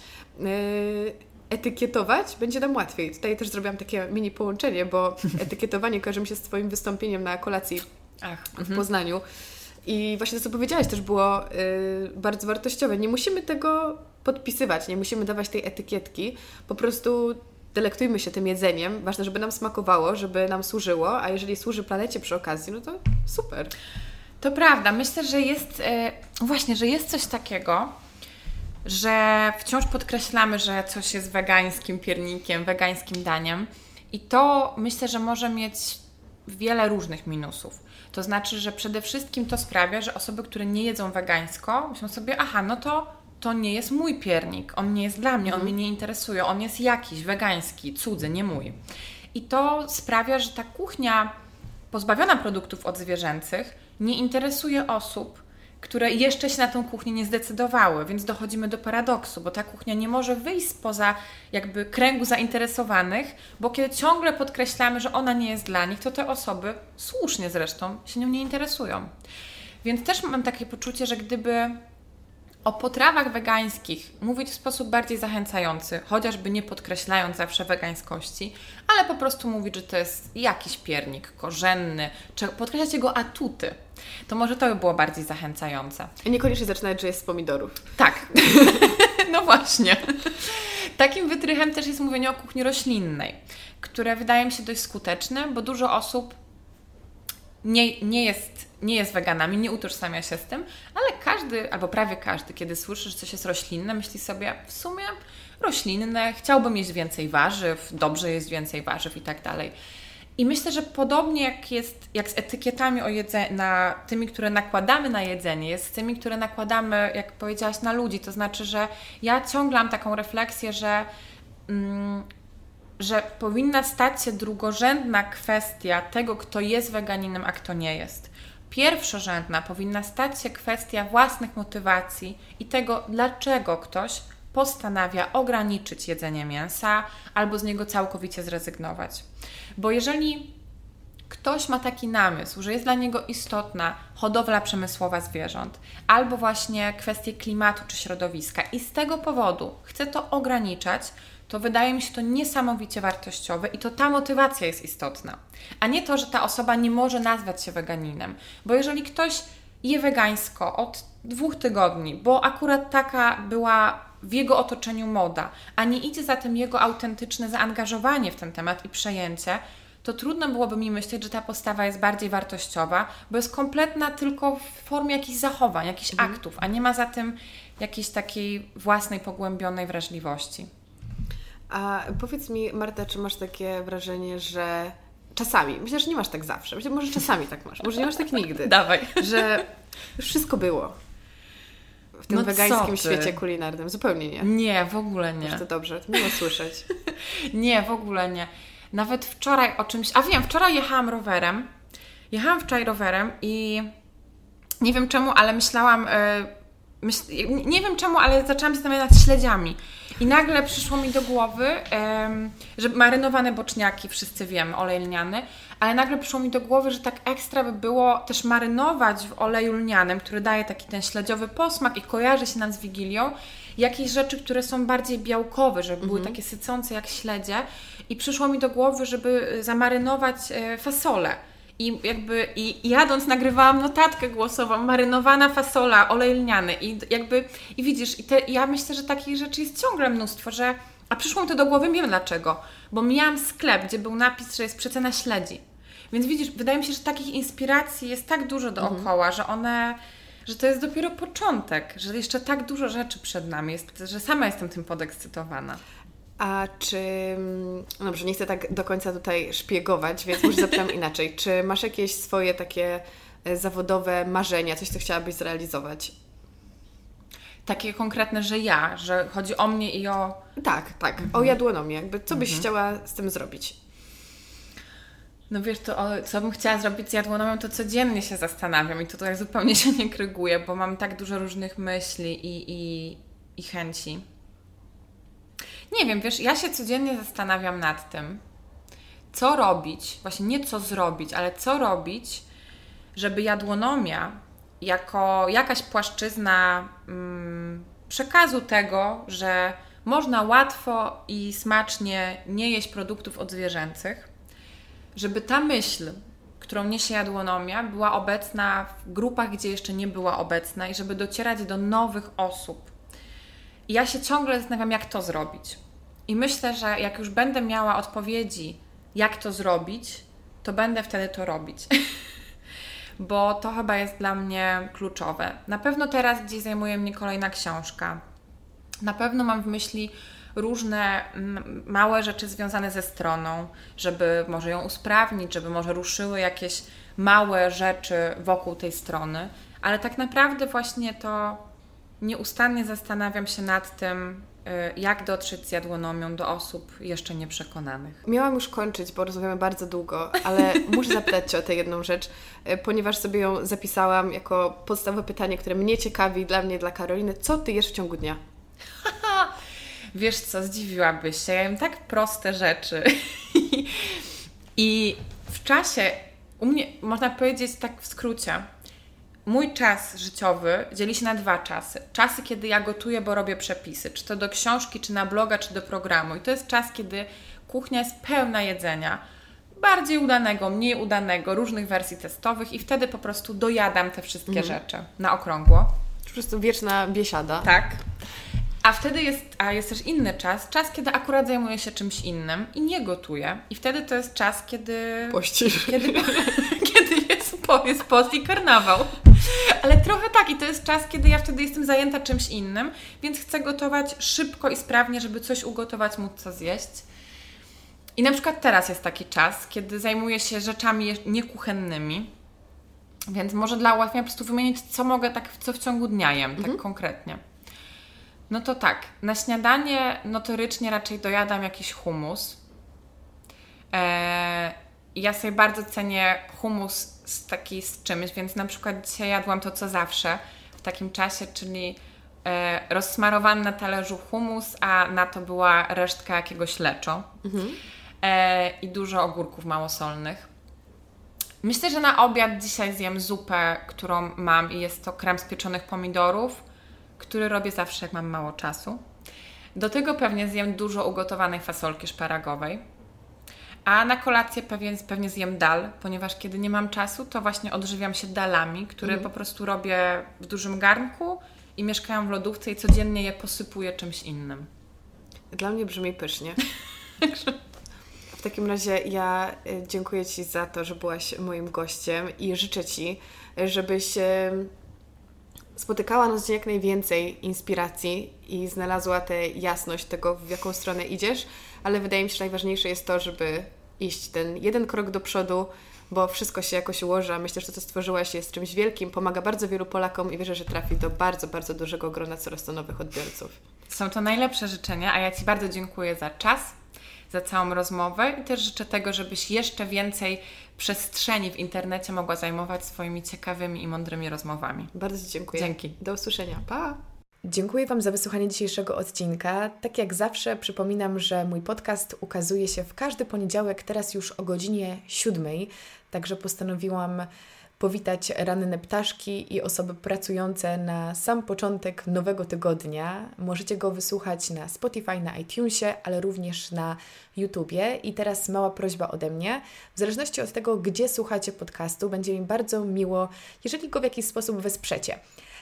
etykietować, będzie nam łatwiej. Tutaj też zrobiłam takie mini połączenie, bo (laughs) etykietowanie kojarzy mi się z Twoim wystąpieniem na kolacji Ach, w mhm. I właśnie to, co powiedziałaś, też było yy, bardzo wartościowe. Nie musimy tego podpisywać, nie musimy dawać tej etykietki. Po prostu delektujmy się tym jedzeniem. Ważne, żeby nam smakowało, żeby nam służyło, a jeżeli służy planecie przy okazji, no to super. To prawda. Myślę, że jest yy, właśnie, że jest coś takiego, że wciąż podkreślamy, że coś jest wegańskim piernikiem, wegańskim daniem. I to myślę, że może mieć wiele różnych minusów. To znaczy, że przede wszystkim to sprawia, że osoby, które nie jedzą wegańsko, myślą sobie, aha, no to to nie jest mój piernik, on nie jest dla mnie, on mhm. mnie nie interesuje, on jest jakiś wegański, cudzy, nie mój. I to sprawia, że ta kuchnia pozbawiona produktów odzwierzęcych nie interesuje osób, które jeszcze się na tą kuchnię nie zdecydowały, więc dochodzimy do paradoksu, bo ta kuchnia nie może wyjść spoza jakby kręgu zainteresowanych, bo kiedy ciągle podkreślamy, że ona nie jest dla nich, to te osoby, słusznie zresztą, się nią nie interesują. Więc też mam takie poczucie, że gdyby o potrawach wegańskich mówić w sposób bardziej zachęcający, chociażby nie podkreślając zawsze wegańskości, ale po prostu mówić, że to jest jakiś piernik korzenny, podkreślać jego atuty, to może to by było bardziej zachęcające. I niekoniecznie zaczynać, że jest z pomidorów. Tak. (laughs) no właśnie. Takim wytrychem też jest mówienie o kuchni roślinnej, które wydaje mi się dość skuteczne, bo dużo osób nie, nie, jest, nie jest weganami, nie utożsamia się z tym, ale każdy, albo prawie każdy, kiedy słyszy, że coś jest roślinne, myśli sobie w sumie roślinne, chciałbym jeść więcej warzyw, dobrze jest więcej warzyw i tak dalej. I myślę, że podobnie jak jest jak z etykietami o jedzeniu, na tymi, które nakładamy na jedzenie, jest z tymi, które nakładamy, jak powiedziałaś, na ludzi. To znaczy, że ja ciągle mam taką refleksję, że mm, że powinna stać się drugorzędna kwestia tego, kto jest weganinem, a kto nie jest. Pierwszorzędna powinna stać się kwestia własnych motywacji i tego, dlaczego ktoś postanawia ograniczyć jedzenie mięsa albo z niego całkowicie zrezygnować. Bo jeżeli ktoś ma taki namysł, że jest dla niego istotna hodowla przemysłowa zwierząt, albo właśnie kwestie klimatu czy środowiska i z tego powodu chce to ograniczać, to wydaje mi się to niesamowicie wartościowe i to ta motywacja jest istotna, a nie to, że ta osoba nie może nazwać się weganinem. Bo jeżeli ktoś je wegańsko od dwóch tygodni, bo akurat taka była w jego otoczeniu moda, a nie idzie za tym jego autentyczne zaangażowanie w ten temat i przejęcie, to trudno byłoby mi myśleć, że ta postawa jest bardziej wartościowa, bo jest kompletna tylko w formie jakichś zachowań, jakichś mhm. aktów, a nie ma za tym jakiejś takiej własnej, pogłębionej wrażliwości. A powiedz mi, Marta, czy masz takie wrażenie, że czasami, myślę, że nie masz tak zawsze, myślę, może czasami tak masz, może nie masz tak nigdy. (laughs) Dawaj. Że już wszystko było w tym no wegańskim świecie kulinarnym. Zupełnie nie. Nie, w ogóle nie. to dobrze, to miło słyszeć. (laughs) nie, w ogóle nie. Nawet wczoraj o czymś, a wiem, wczoraj jechałam rowerem, jechałam wczoraj rowerem i nie wiem czemu, ale myślałam... Yy, myśl, nie wiem czemu, ale zaczęłam się zastanawiać nad śledziami. I nagle przyszło mi do głowy, że marynowane boczniaki, wszyscy wiemy, olej lniany, ale nagle przyszło mi do głowy, że tak ekstra by było też marynować w oleju lnianym, który daje taki ten śledziowy posmak i kojarzy się nam z Wigilią, jakieś rzeczy, które są bardziej białkowe, żeby były takie sycące jak śledzie. I przyszło mi do głowy, żeby zamarynować e, fasolę. I jakby i jadąc nagrywałam notatkę głosową, marynowana fasola, olej lniany i jakby i widzisz, i te, ja myślę, że takich rzeczy jest ciągle mnóstwo, że a przyszło mi to do głowy, wiem dlaczego, bo mijałam sklep, gdzie był napis, że jest przecena śledzi. Więc widzisz, wydaje mi się, że takich inspiracji jest tak dużo dookoła, że one, że to jest dopiero początek, że jeszcze tak dużo rzeczy przed nami jest, że sama jestem tym podekscytowana. A czy, no dobrze, nie chcę tak do końca tutaj szpiegować, więc może zapytam (laughs) inaczej. Czy masz jakieś swoje takie e, zawodowe marzenia, coś, co chciałabyś zrealizować? Takie konkretne, że ja, że chodzi o mnie i o... Tak, tak, o jadłonomię. Jakby co byś chciała z tym zrobić? No wiesz, to co bym chciała zrobić z jadłonomią, to codziennie się zastanawiam i to tak zupełnie się nie kryguje, bo mam tak dużo różnych myśli i, i, i chęci. Nie wiem, wiesz, ja się codziennie zastanawiam nad tym, co robić, właśnie nie co zrobić, ale co robić, żeby jadłonomia jako jakaś płaszczyzna mm, przekazu tego, że można łatwo i smacznie nie jeść produktów odzwierzęcych, żeby ta myśl, którą niesie jadłonomia, była obecna w grupach, gdzie jeszcze nie była obecna i żeby docierać do nowych osób. I ja się ciągle zastanawiam, jak to zrobić. I myślę, że jak już będę miała odpowiedzi, jak to zrobić, to będę wtedy to robić. (laughs) Bo to chyba jest dla mnie kluczowe. Na pewno teraz gdzieś zajmuje mnie kolejna książka. Na pewno mam w myśli różne małe rzeczy związane ze stroną, żeby może ją usprawnić, żeby może ruszyły jakieś małe rzeczy wokół tej strony, ale tak naprawdę właśnie to nieustannie zastanawiam się nad tym, y, jak dotrzeć z jadłonomią do osób jeszcze nieprzekonanych. Miałam już kończyć, bo rozmawiamy bardzo długo, ale (laughs) muszę zapytać Cię o tę jedną rzecz, y, ponieważ sobie ją zapisałam jako podstawowe pytanie, które mnie ciekawi, dla mnie, dla Karoliny. Co Ty jesz w ciągu dnia? (laughs) Wiesz co, zdziwiłabyś się. Ja jem tak proste rzeczy. (laughs) I w czasie, u mnie, można powiedzieć tak w skrócie, mój czas życiowy dzieli się na dwa czasy. Czasy, kiedy ja gotuję, bo robię przepisy, czy to do książki, czy na bloga, czy do programu. I to jest czas, kiedy kuchnia jest pełna jedzenia. Bardziej udanego, mniej udanego, różnych wersji testowych, i wtedy po prostu dojadam te wszystkie mhm. rzeczy na okrągło. Po prostu wieczna biesiada. Tak. A wtedy jest, a jest też inny czas, czas, kiedy akurat zajmuję się czymś innym i nie gotuję. I wtedy to jest czas, kiedy... Pościsz. Kiedy, (laughs) kiedy jest, jest post i karnawał. Ale trochę tak i to jest czas, kiedy ja wtedy jestem zajęta czymś innym, więc chcę gotować szybko i sprawnie, żeby coś ugotować, móc co zjeść. I na przykład teraz jest taki czas, kiedy zajmuję się rzeczami niekuchennymi, więc może dla ułatwienia po prostu wymienić, co mogę tak, co w ciągu dnia jem, tak mhm. tak konkretnie. No to tak, na śniadanie notorycznie raczej dojadam jakiś humus. Eee, ja sobie bardzo cenię humus z taki z czymś, więc na przykład dzisiaj jadłam to, co zawsze w takim czasie, czyli e, rozsmarowany na talerzu humus, a na to była resztka jakiegoś leczo mhm. e, i dużo ogórków małosolnych. Myślę, że na obiad dzisiaj zjem zupę, którą mam i jest to krem z pieczonych pomidorów który robię zawsze, jak mam mało czasu. Do tego pewnie zjem dużo ugotowanej fasolki szparagowej. A na kolację pewnie, pewnie zjem dal, ponieważ kiedy nie mam czasu, to właśnie odżywiam się dalami, które mm. po prostu robię w dużym garnku i mieszkają w lodówce i codziennie je posypuję czymś innym. Dla mnie brzmi pysznie. (laughs) w takim razie ja y, dziękuję Ci za to, że byłaś moim gościem i życzę Ci, żebyś spotykała nas jak najwięcej inspiracji i znalazła tę jasność tego, w jaką stronę idziesz, ale wydaje mi się, że najważniejsze jest to, żeby iść ten jeden krok do przodu, bo wszystko się jakoś ułoży, a myślę, że to, co stworzyłaś jest czymś wielkim, pomaga bardzo wielu Polakom i wierzę, że trafi do bardzo, bardzo dużego grona coraz to nowych odbiorców. Są to najlepsze życzenia, a ja Ci bardzo dziękuję za czas, za całą rozmowę i też życzę tego, żebyś jeszcze więcej przestrzeni w internecie mogła zajmować swoimi ciekawymi i mądrymi rozmowami. Bardzo Ci dziękuję. Dzięki. Do usłyszenia. Pa! Dziękuję Wam za wysłuchanie dzisiejszego odcinka. Tak jak zawsze przypominam, że mój podcast ukazuje się w każdy poniedziałek, teraz już o godzinie siódmej, także postanowiłam powitać ranne ptaszki i osoby pracujące na sam początek nowego tygodnia. Możecie go wysłuchać na Spotify, na iTunesie, ale również na YouTubie. I teraz mała prośba ode mnie. W zależności od tego, gdzie słuchacie podcastu, będzie mi bardzo miło, jeżeli go w jakiś sposób wesprzecie.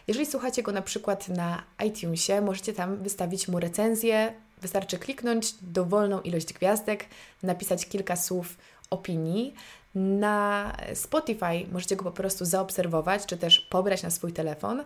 Jeżeli słuchacie go na przykład na iTunesie, możecie tam wystawić mu recenzję. Wystarczy kliknąć dowolną ilość gwiazdek, napisać kilka słów opinii. Na Spotify możecie go po prostu zaobserwować, czy też pobrać na swój telefon.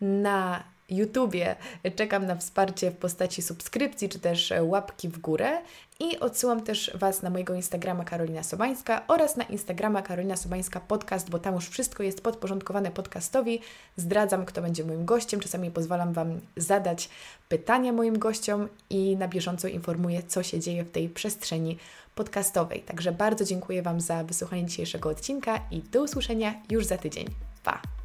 Na YouTubie czekam na wsparcie w postaci subskrypcji, czy też łapki w górę i odsyłam też Was na mojego Instagrama Karolina Sobańska oraz na Instagrama Karolina Sobańska Podcast, bo tam już wszystko jest podporządkowane podcastowi. Zdradzam, kto będzie moim gościem, czasami pozwalam Wam zadać pytania moim gościom i na bieżąco informuję, co się dzieje w tej przestrzeni podcastowej. Także bardzo dziękuję Wam za wysłuchanie dzisiejszego odcinka i do usłyszenia już za tydzień. Pa!